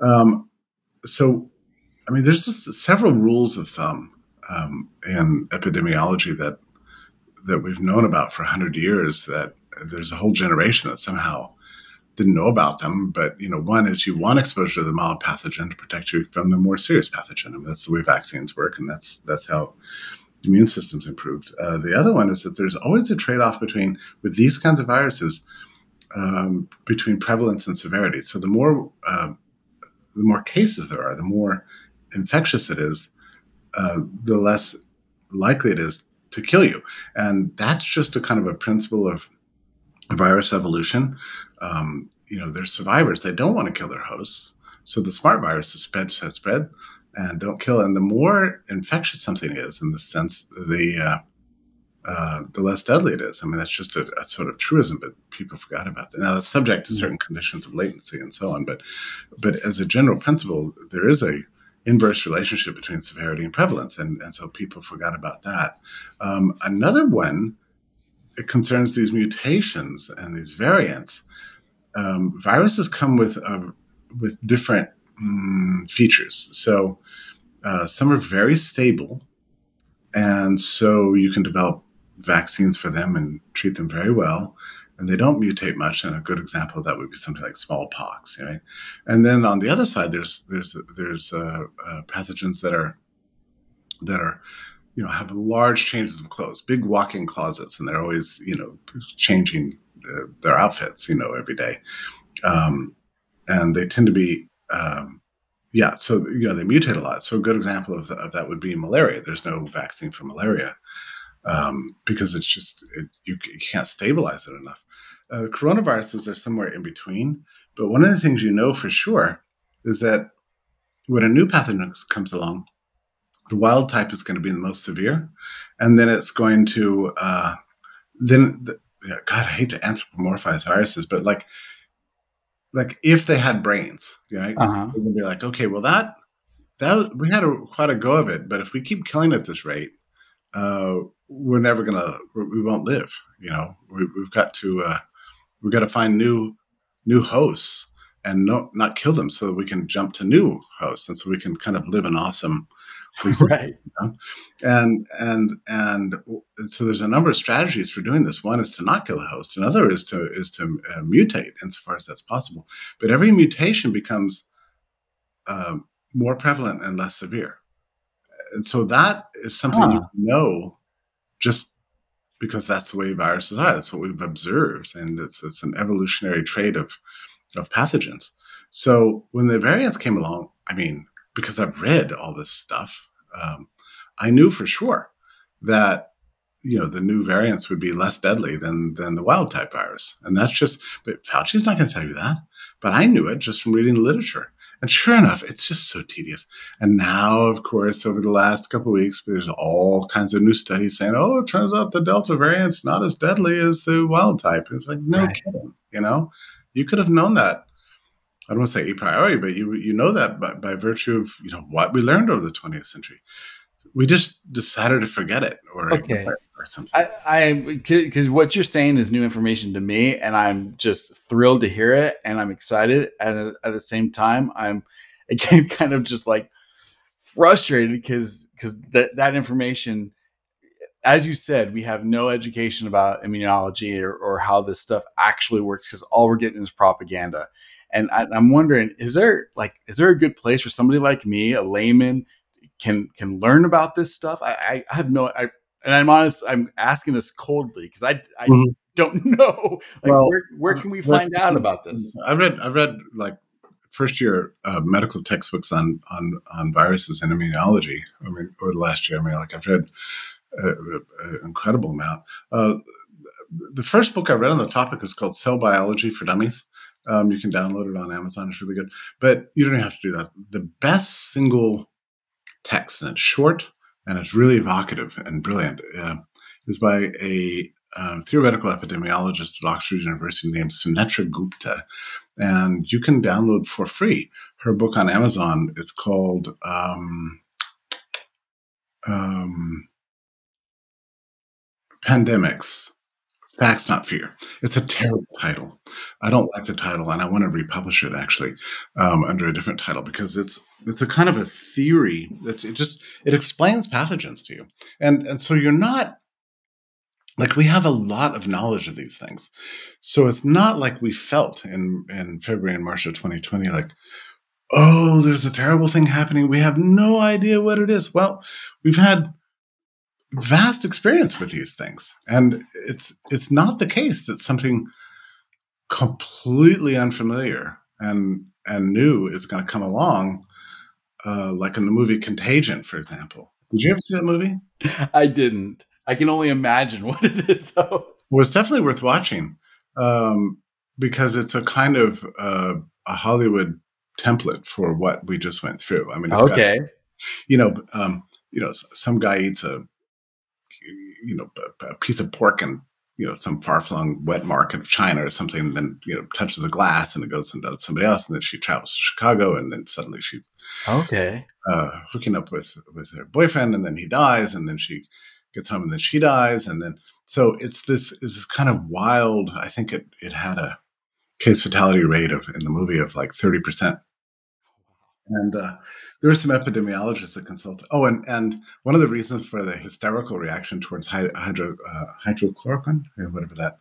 A: um, so I mean, there's just several rules of thumb um, in epidemiology that that we've known about for hundred years. That there's a whole generation that somehow didn't know about them. But you know, one is you want exposure to the mild pathogen to protect you from the more serious pathogen. I mean, that's the way vaccines work, and that's that's how immune systems improved. Uh, the other one is that there's always a trade-off between with these kinds of viruses um, between prevalence and severity. So the more uh, the more cases there are, the more infectious it is, uh, the less likely it is to kill you. And that's just a kind of a principle of virus evolution. Um, you know, they're survivors. They don't want to kill their hosts. So the smart spread, spread, spread, and don't kill. And the more infectious something is, in the sense, the uh, uh, the less deadly it is. I mean, that's just a, a, sort of truism, but people forgot about that. Now, it's subject to mm. certain conditions of latency and so on, but but as a general principle, there is a inverse relationship between severity and prevalence, and, and so people forgot about that. Um, another one it concerns these mutations and these variants. Um, viruses come with uh, with different mm, features. So uh, some are very stable, and so you can develop vaccines for them and treat them very well. And they don't mutate much. And a good example of that would be something like smallpox, right? And then on the other side, there's there's there's uh, uh, pathogens that are that are you know have large changes of clothes, big walk-in closets, and they're always you know changing uh, their outfits, you know, every day. Um, and they tend to be um, yeah, so you know they mutate a lot. So a good example of, the, of that would be malaria. There's no vaccine for malaria um, because it's just it, you, you, can't stabilize it enough. Uh, coronaviruses are somewhere in between, but one of the things you know for sure is that when a new pathogen comes along, the wild type is going to be the most severe, and then it's going to uh, then the, God, I hate to anthropomorphize viruses, but like like if they had brains, right? Uh-huh. It would be like, okay, well that that we had a, quite a go of it, but if we keep killing at this rate, uh, we're never gonna we won't live. You know, we, have got to uh, we've got to find new new hosts and no, not kill them so that we can jump to new hosts and so we can kind of live an awesome right. You know? And and and so there's a number of strategies for doing this. One is to not kill the host. Another is to is to uh, mutate insofar as that's possible. But every mutation becomes uh, more prevalent and less severe. And so that is something huh. you know just because that's the way viruses are. That's what we've observed, and it's it's an evolutionary trait of of pathogens. So when the variants came along, I mean, because I've read all this stuff, um, I knew for sure that you know the new variants would be less deadly than than the wild type virus, and that's just. But Fauci's not going to tell you that. But I knew it just from reading the literature. And sure enough, it's just so tedious. And now, of course, over the last couple weeks, there's all kinds of new studies saying, "Oh, it turns out the Delta variant's not as deadly as the wild type." It's like no right. kidding. You know, you could have known that I don't want to say a priori, but you you know that by, by virtue of you know what we learned over the 20th century. We just decided to forget it or,
B: okay. or something. I because what you're saying is new information to me, and I'm just thrilled to hear it, and I'm excited. And at the same time, I'm again kind of just like frustrated because because that that information as you said, we have no education about immunology or, or how this stuff actually works because all we're getting is propaganda. And I, am wondering, is there like, is there a good place for somebody like me, a layman, can can learn about this stuff? I, I, I have no, I, and I'm honest, I'm asking this coldly because I, I mm-hmm. don't know. Like, well, where, where can we find out about this?
A: I've read, I've read like first year uh, medical textbooks on on on viruses and immunology. I mean, over the last year, I mean, like I've read an incredible amount. Uh, the first book I read on the topic is called Cell Biology for Dummies. Um, you can download it on Amazon. It's really good. But you don't have to do that. The best single text, and it's short and it's really evocative and brilliant, uh, is by a um, theoretical epidemiologist at Oxford University named Sunetra Gupta. And you can download for free her book on Amazon. It's called um, um, Pandemics Facts, Not Fear. It's a terrible title. I don't like the title, and I want to republish it actually um, under a different title because it's it's a kind of a theory that's it just it explains pathogens to you, and and so you're not like we have a lot of knowledge of these things. So it's not like we felt in in February and March of 2020 like oh there's a terrible thing happening we have no idea what it is. Well, we've had vast experience with these things and it's it's not the case that something completely unfamiliar and and new is going to come along uh, like in the movie Contagion for example. Did you ever see that movie?
B: I didn't. I can only imagine what it is, though.
A: Well, it's definitely worth watching um, because it's a kind of uh, a Hollywood template for what we just went through. I mean,
B: okay, got,
A: you know, um, you know, some guy eats a you know a, a piece of pork and you know some far flung wet market of China or something, and then you know touches a glass and it goes into somebody else, and then she travels to Chicago, and then suddenly she's
B: okay.
A: uh, hooking up with with her boyfriend, and then he dies, and then she gets home and then she dies and then so it's this is this kind of wild i think it it had a case fatality rate of in the movie of like 30% and uh, there were some epidemiologists that consulted oh and and one of the reasons for the hysterical reaction towards hydro uh, hydrochloroquine whatever that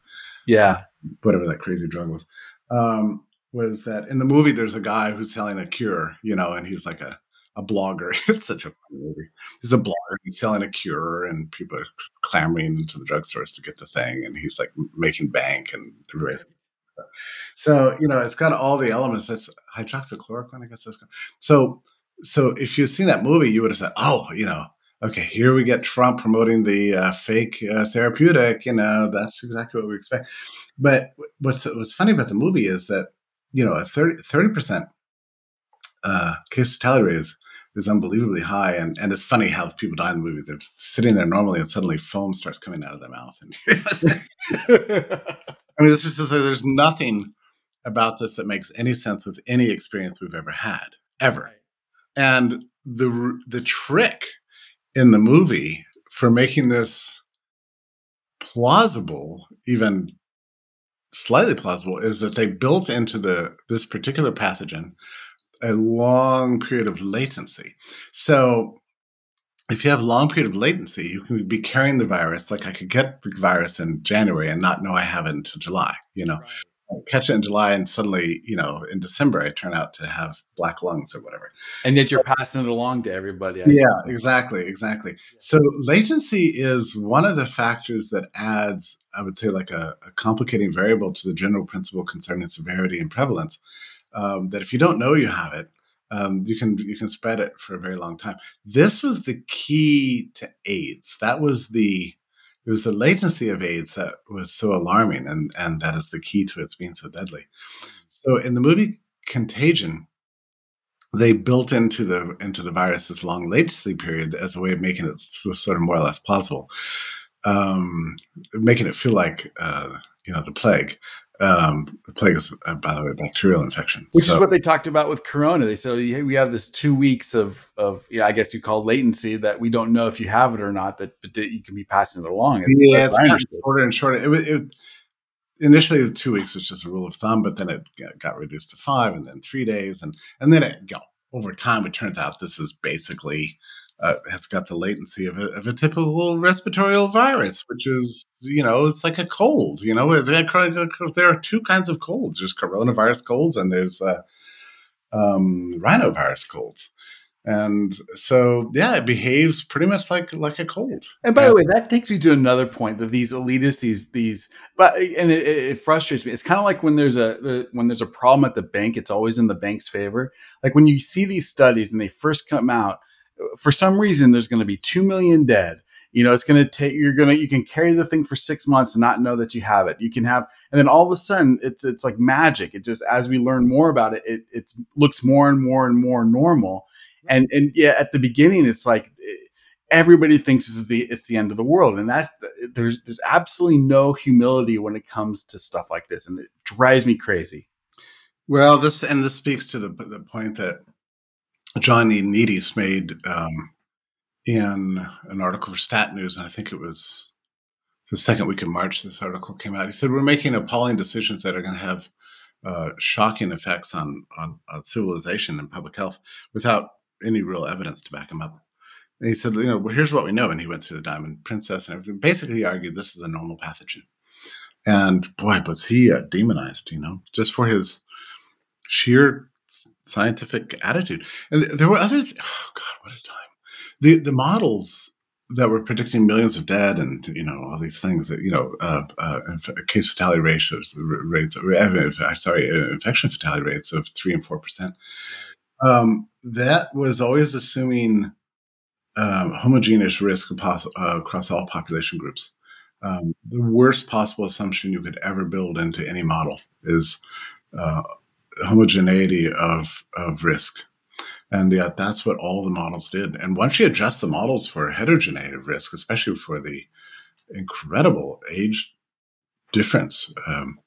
B: yeah
A: whatever that crazy drug was um, was that in the movie there's a guy who's selling a cure you know and he's like a a blogger. It's such a funny movie. He's a blogger. He's selling a cure, and people are clamoring into the drugstores to get the thing, and he's like making bank and everybody. So you know, it's got all the elements. That's hydroxychloroquine, I guess. That's so. So if you've seen that movie, you would have said, "Oh, you know, okay, here we get Trump promoting the uh, fake uh, therapeutic. You know, that's exactly what we expect." But what's what's funny about the movie is that you know a 30 percent uh, case fatality rate is is unbelievably high. And, and it's funny how people die in the movie. They're sitting there normally and suddenly foam starts coming out of their mouth. And I mean, this is there's nothing about this that makes any sense with any experience we've ever had, ever. And the the trick in the movie for making this plausible, even slightly plausible, is that they built into the this particular pathogen a long period of latency. So if you have a long period of latency, you can be carrying the virus. Like I could get the virus in January and not know I have it until July. You know, right. Catch it in July and suddenly, you know, in December I turn out to have black lungs or whatever.
B: And yet so, you're passing it along to everybody.
A: I yeah, exactly, exactly. So latency is one of the factors that adds, I would say, like a, a complicating variable to the general principle concerning severity and prevalence um, that if you don't know you have it, um, you can you can spread it for a very long time. This was the key to AIDS. That was the it was the latency of AIDS that was so alarming, and and that is the key to its being so deadly. So in the movie Contagion, they built into the into the virus this long latency period as a way of making it so, sort of more or less plausible, um, making it feel like uh, you know the plague. Um, the plague is, uh, by the way, bacterial infection,
B: which so, is what they talked about with Corona. They said hey, we have this two weeks of of yeah, I guess you call latency that we don't know if you have it or not. That but you can be passing it along.
A: Yeah, it's shorter and shorter. It, it, initially the two weeks was just a rule of thumb, but then it got reduced to five, and then three days, and and then it you know, over time it turns out this is basically uh, has got the latency of a, of a typical respiratory virus, which is, you know, it's like a cold. You know, there are two kinds of colds. There's coronavirus colds and there's uh, um, rhinovirus colds. And so, yeah, it behaves pretty much like like a cold.
B: And by the way, that takes me to another point that these elitists, these these, but and it, it frustrates me. It's kind of like when there's a the, when there's a problem at the bank, it's always in the bank's favor. Like when you see these studies and they first come out, for some reason there's going to be 2 million dead. You know it's going to take you're going to you can carry the thing for six months and not know that you have it. You can have and then all of a sudden it's it's like magic. It just as we learn more about it it it looks more and more and more normal. And and yeah at the beginning it's like eh, everybody thinks this is the it's the end of the world. And that's there's there's absolutely no humility when it comes to stuff like this. And it drives me crazy.
A: Well this and this speaks to the the point that John Ioannidis made um, in an article for Stat News, and I think it was the second week of March. This article came out. He said we're making appalling decisions that are going to have uh, shocking effects on, on, on civilization and public health without any real evidence to back them up. And he said, you know, well, here's what we know. And he went through the Diamond Princess and everything. Basically, he argued this is a normal pathogen. And boy, was he uh, demonized, you know, just for his sheer scientific attitude. And there were other, th- oh God, what a time. The, the models that were predicting millions of dead and you know all these things that you know uh, uh, case fatality rates rates uh, sorry infection fatality rates of three and four percent um, that was always assuming um, homogeneous risk uh, across all population groups. Um, the worst possible assumption you could ever build into any model is uh, homogeneity of, of risk. And yet that's what all the models did. And once you adjust the models for heterogeneity of risk, especially for the incredible age difference um,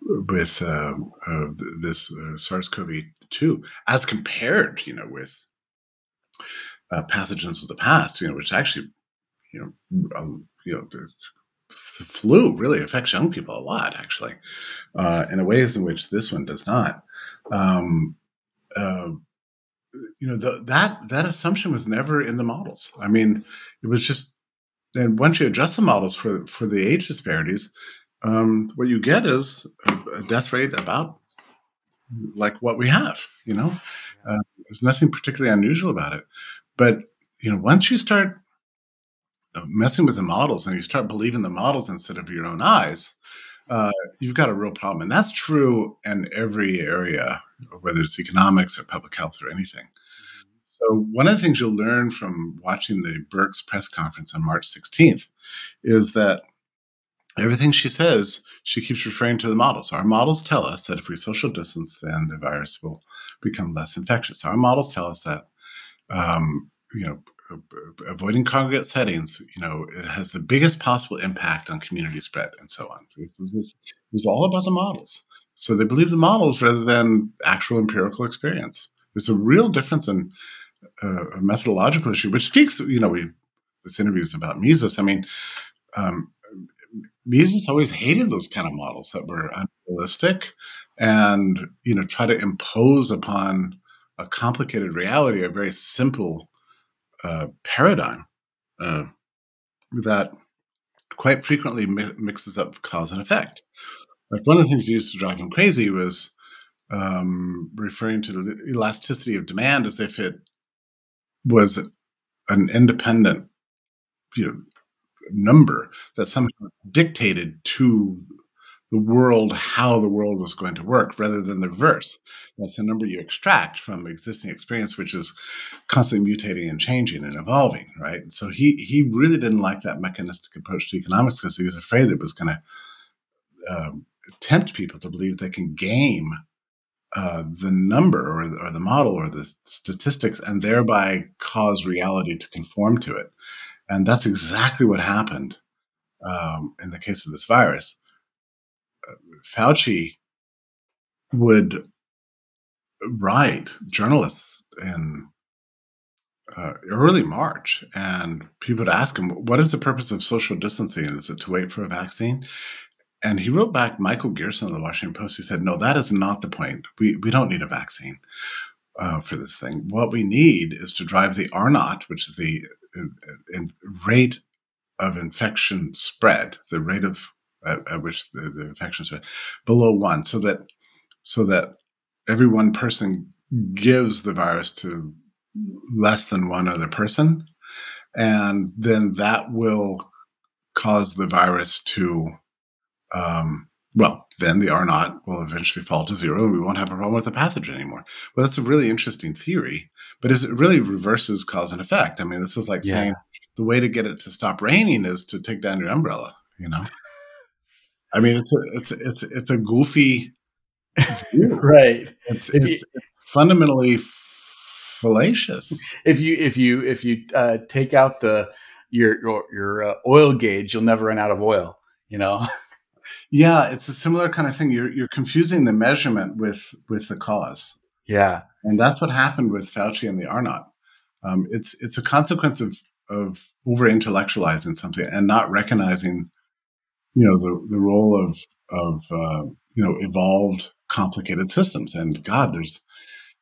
A: with um, uh, this uh, SARS-CoV-2, as compared, you know, with uh, pathogens of the past, you know, which actually, you know, um, you know, the, flu really affects young people a lot, actually, uh, in ways in which this one does not. Um, uh, you know, the, that that assumption was never in the models. I mean, it was just. And once you adjust the models for for the age disparities, um, what you get is a, a death rate about like what we have. You know, uh, there's nothing particularly unusual about it. But you know, once you start uh, messing with the models and you start believing the models instead of your own eyes, uh, you've got a real problem. And that's true in every area, whether it's economics or public health or anything. So, one of the things you'll learn from watching the Birx press conference on March 16th is that everything she says, she keeps referring to the models. Our models tell us that if we social distance, then the virus will become less infectious. Our models tell us that um, you know, avoiding congregate settings, you know, it has the biggest possible impact on community spread and so on. It was, it was all about the models. So they believe the models rather than actual empirical experience. There's a real difference in uh, a methodological issue, which speaks, you know, we this interview is about Mises. I mean, um, Mises always hated those kind of models that were unrealistic and, you know, try to impose upon a complicated reality, a very simple paradigm uh, that quite frequently mi- mixes up cause and effect. Like one of the things used to drive him crazy was um, referring to the elasticity of demand as if it was an independent, you know, number that somehow dictated to the world how the world was going to work rather than the reverse. That's the number you extract from existing experience, which is constantly mutating and changing and evolving, right? So he he really didn't like that mechanistic approach to economics because he was afraid it was going to um, tempt people to believe they can game uh, the number or, or the model or the statistics and thereby cause reality to conform to it. And that's exactly what happened um, in the case of this virus Fauci would write journalists in uh, early March, and people would ask him, "What is the purpose of social distancing? Is it to wait for a vaccine?" And he wrote back, Michael Gerson of the Washington Post. He said, "No, that is not the point. We we don't need a vaccine uh, for this thing. What we need is to drive the R naught, which is the uh, rate of infection spread, the rate of at, at which the, the infection spread below one, so that so that every one person gives the virus to less than one other person, and then that will cause the virus to um, well, then the R naught will eventually fall to zero and we won't have a problem with the pathogen anymore. Well, that's a really interesting theory, but is it really reverses cause and effect. I mean, this is like yeah. saying the way to get it to stop raining is to take down your umbrella, you know? I mean, it's a it's it's it's a goofy
B: right.
A: It's, it's, you, it's, fundamentally fallacious.
B: If you if you if you uh, take out the your your, your uh, oil gauge, you'll never run out of oil. You know.
A: Yeah, it's a similar kind of thing. You're you're confusing the measurement with with the cause.
B: Yeah,
A: and that's what happened with Fauci and the R naught. Um, it's it's a consequence of of over intellectualizing something and not recognizing you know the the role of of uh, you know evolved complicated systems. And God, there's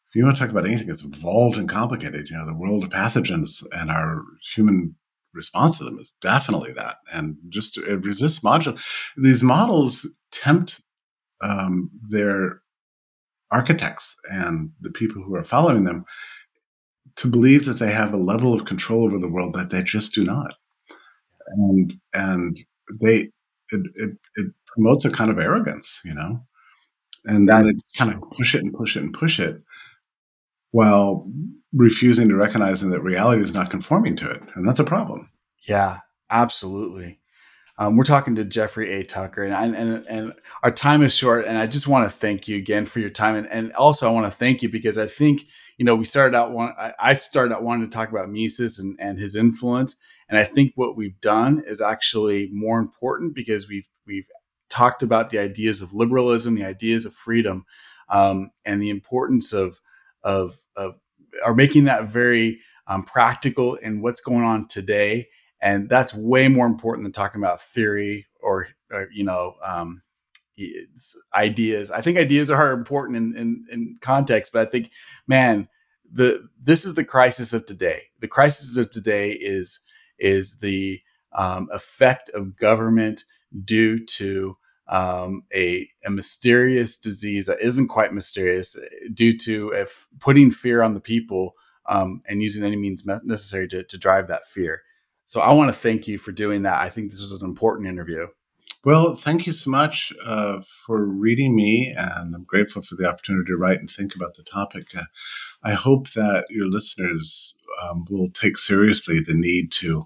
A: if you want to talk about anything that's evolved and complicated, you know, the world of pathogens and our human response to them is definitely that. And just it resists module. These models tempt um, their architects and the people who are following them to believe that they have a level of control over the world that they just do not. And and they it it, it promotes a kind of arrogance, you know. And then they kind of push it and push it and push it while refusing to recognize that reality is not conforming to it. And that's a problem.
B: Yeah, absolutely. Um, we're talking to Jeffrey A. Tucker, and, I, and and our time is short. And I just want to thank you again for your time, and, and also I want to thank you because I think you know we started out one. I started out wanting to talk about Mises and and his influence, and I think what we've done is actually more important because we've we've talked about the ideas of liberalism, the ideas of freedom, um, and the importance of of of are making that very um, practical in what's going on today and that's way more important than talking about theory or, or you know um, ideas. I think ideas are important in, in, in context, but I think, man, the this is the crisis of today. The crisis of today is is the um, effect of government due to um, a, a mysterious disease that isn't quite mysterious, due to if putting fear on the people um, and using any means necessary to, to drive that fear. So I want to thank you for doing that. I think this was an important interview.
A: Well, thank you so much uh, for reading me, and I'm grateful for the opportunity to write and think about the topic. Uh, I hope that your listeners um, will take seriously the need to,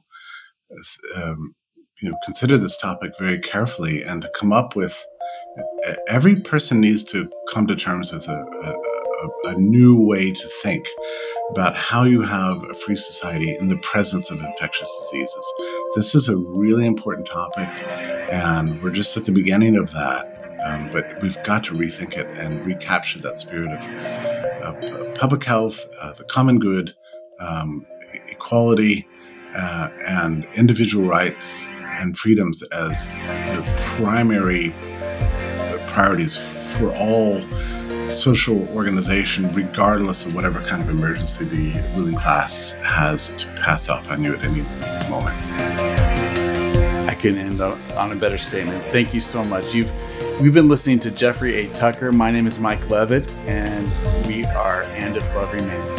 A: um, you know, consider this topic very carefully and to come up with. Every person needs to come to terms with a, a, a new way to think about how you have a free society in the presence of infectious diseases. This is a really important topic, and we're just at the beginning of that. Um, but we've got to rethink it and recapture that spirit of, public health, uh, the common good, um, equality, uh, and individual rights and freedoms as the primary priorities for all social organization, regardless of whatever kind of emergency the ruling class has to pass off on you at any moment.
B: I couldn't end on a better statement. Thank you so much. You've we've been listening to Jeffrey A. Tucker. My name is Mike Levitt, and we are And If Love Remains.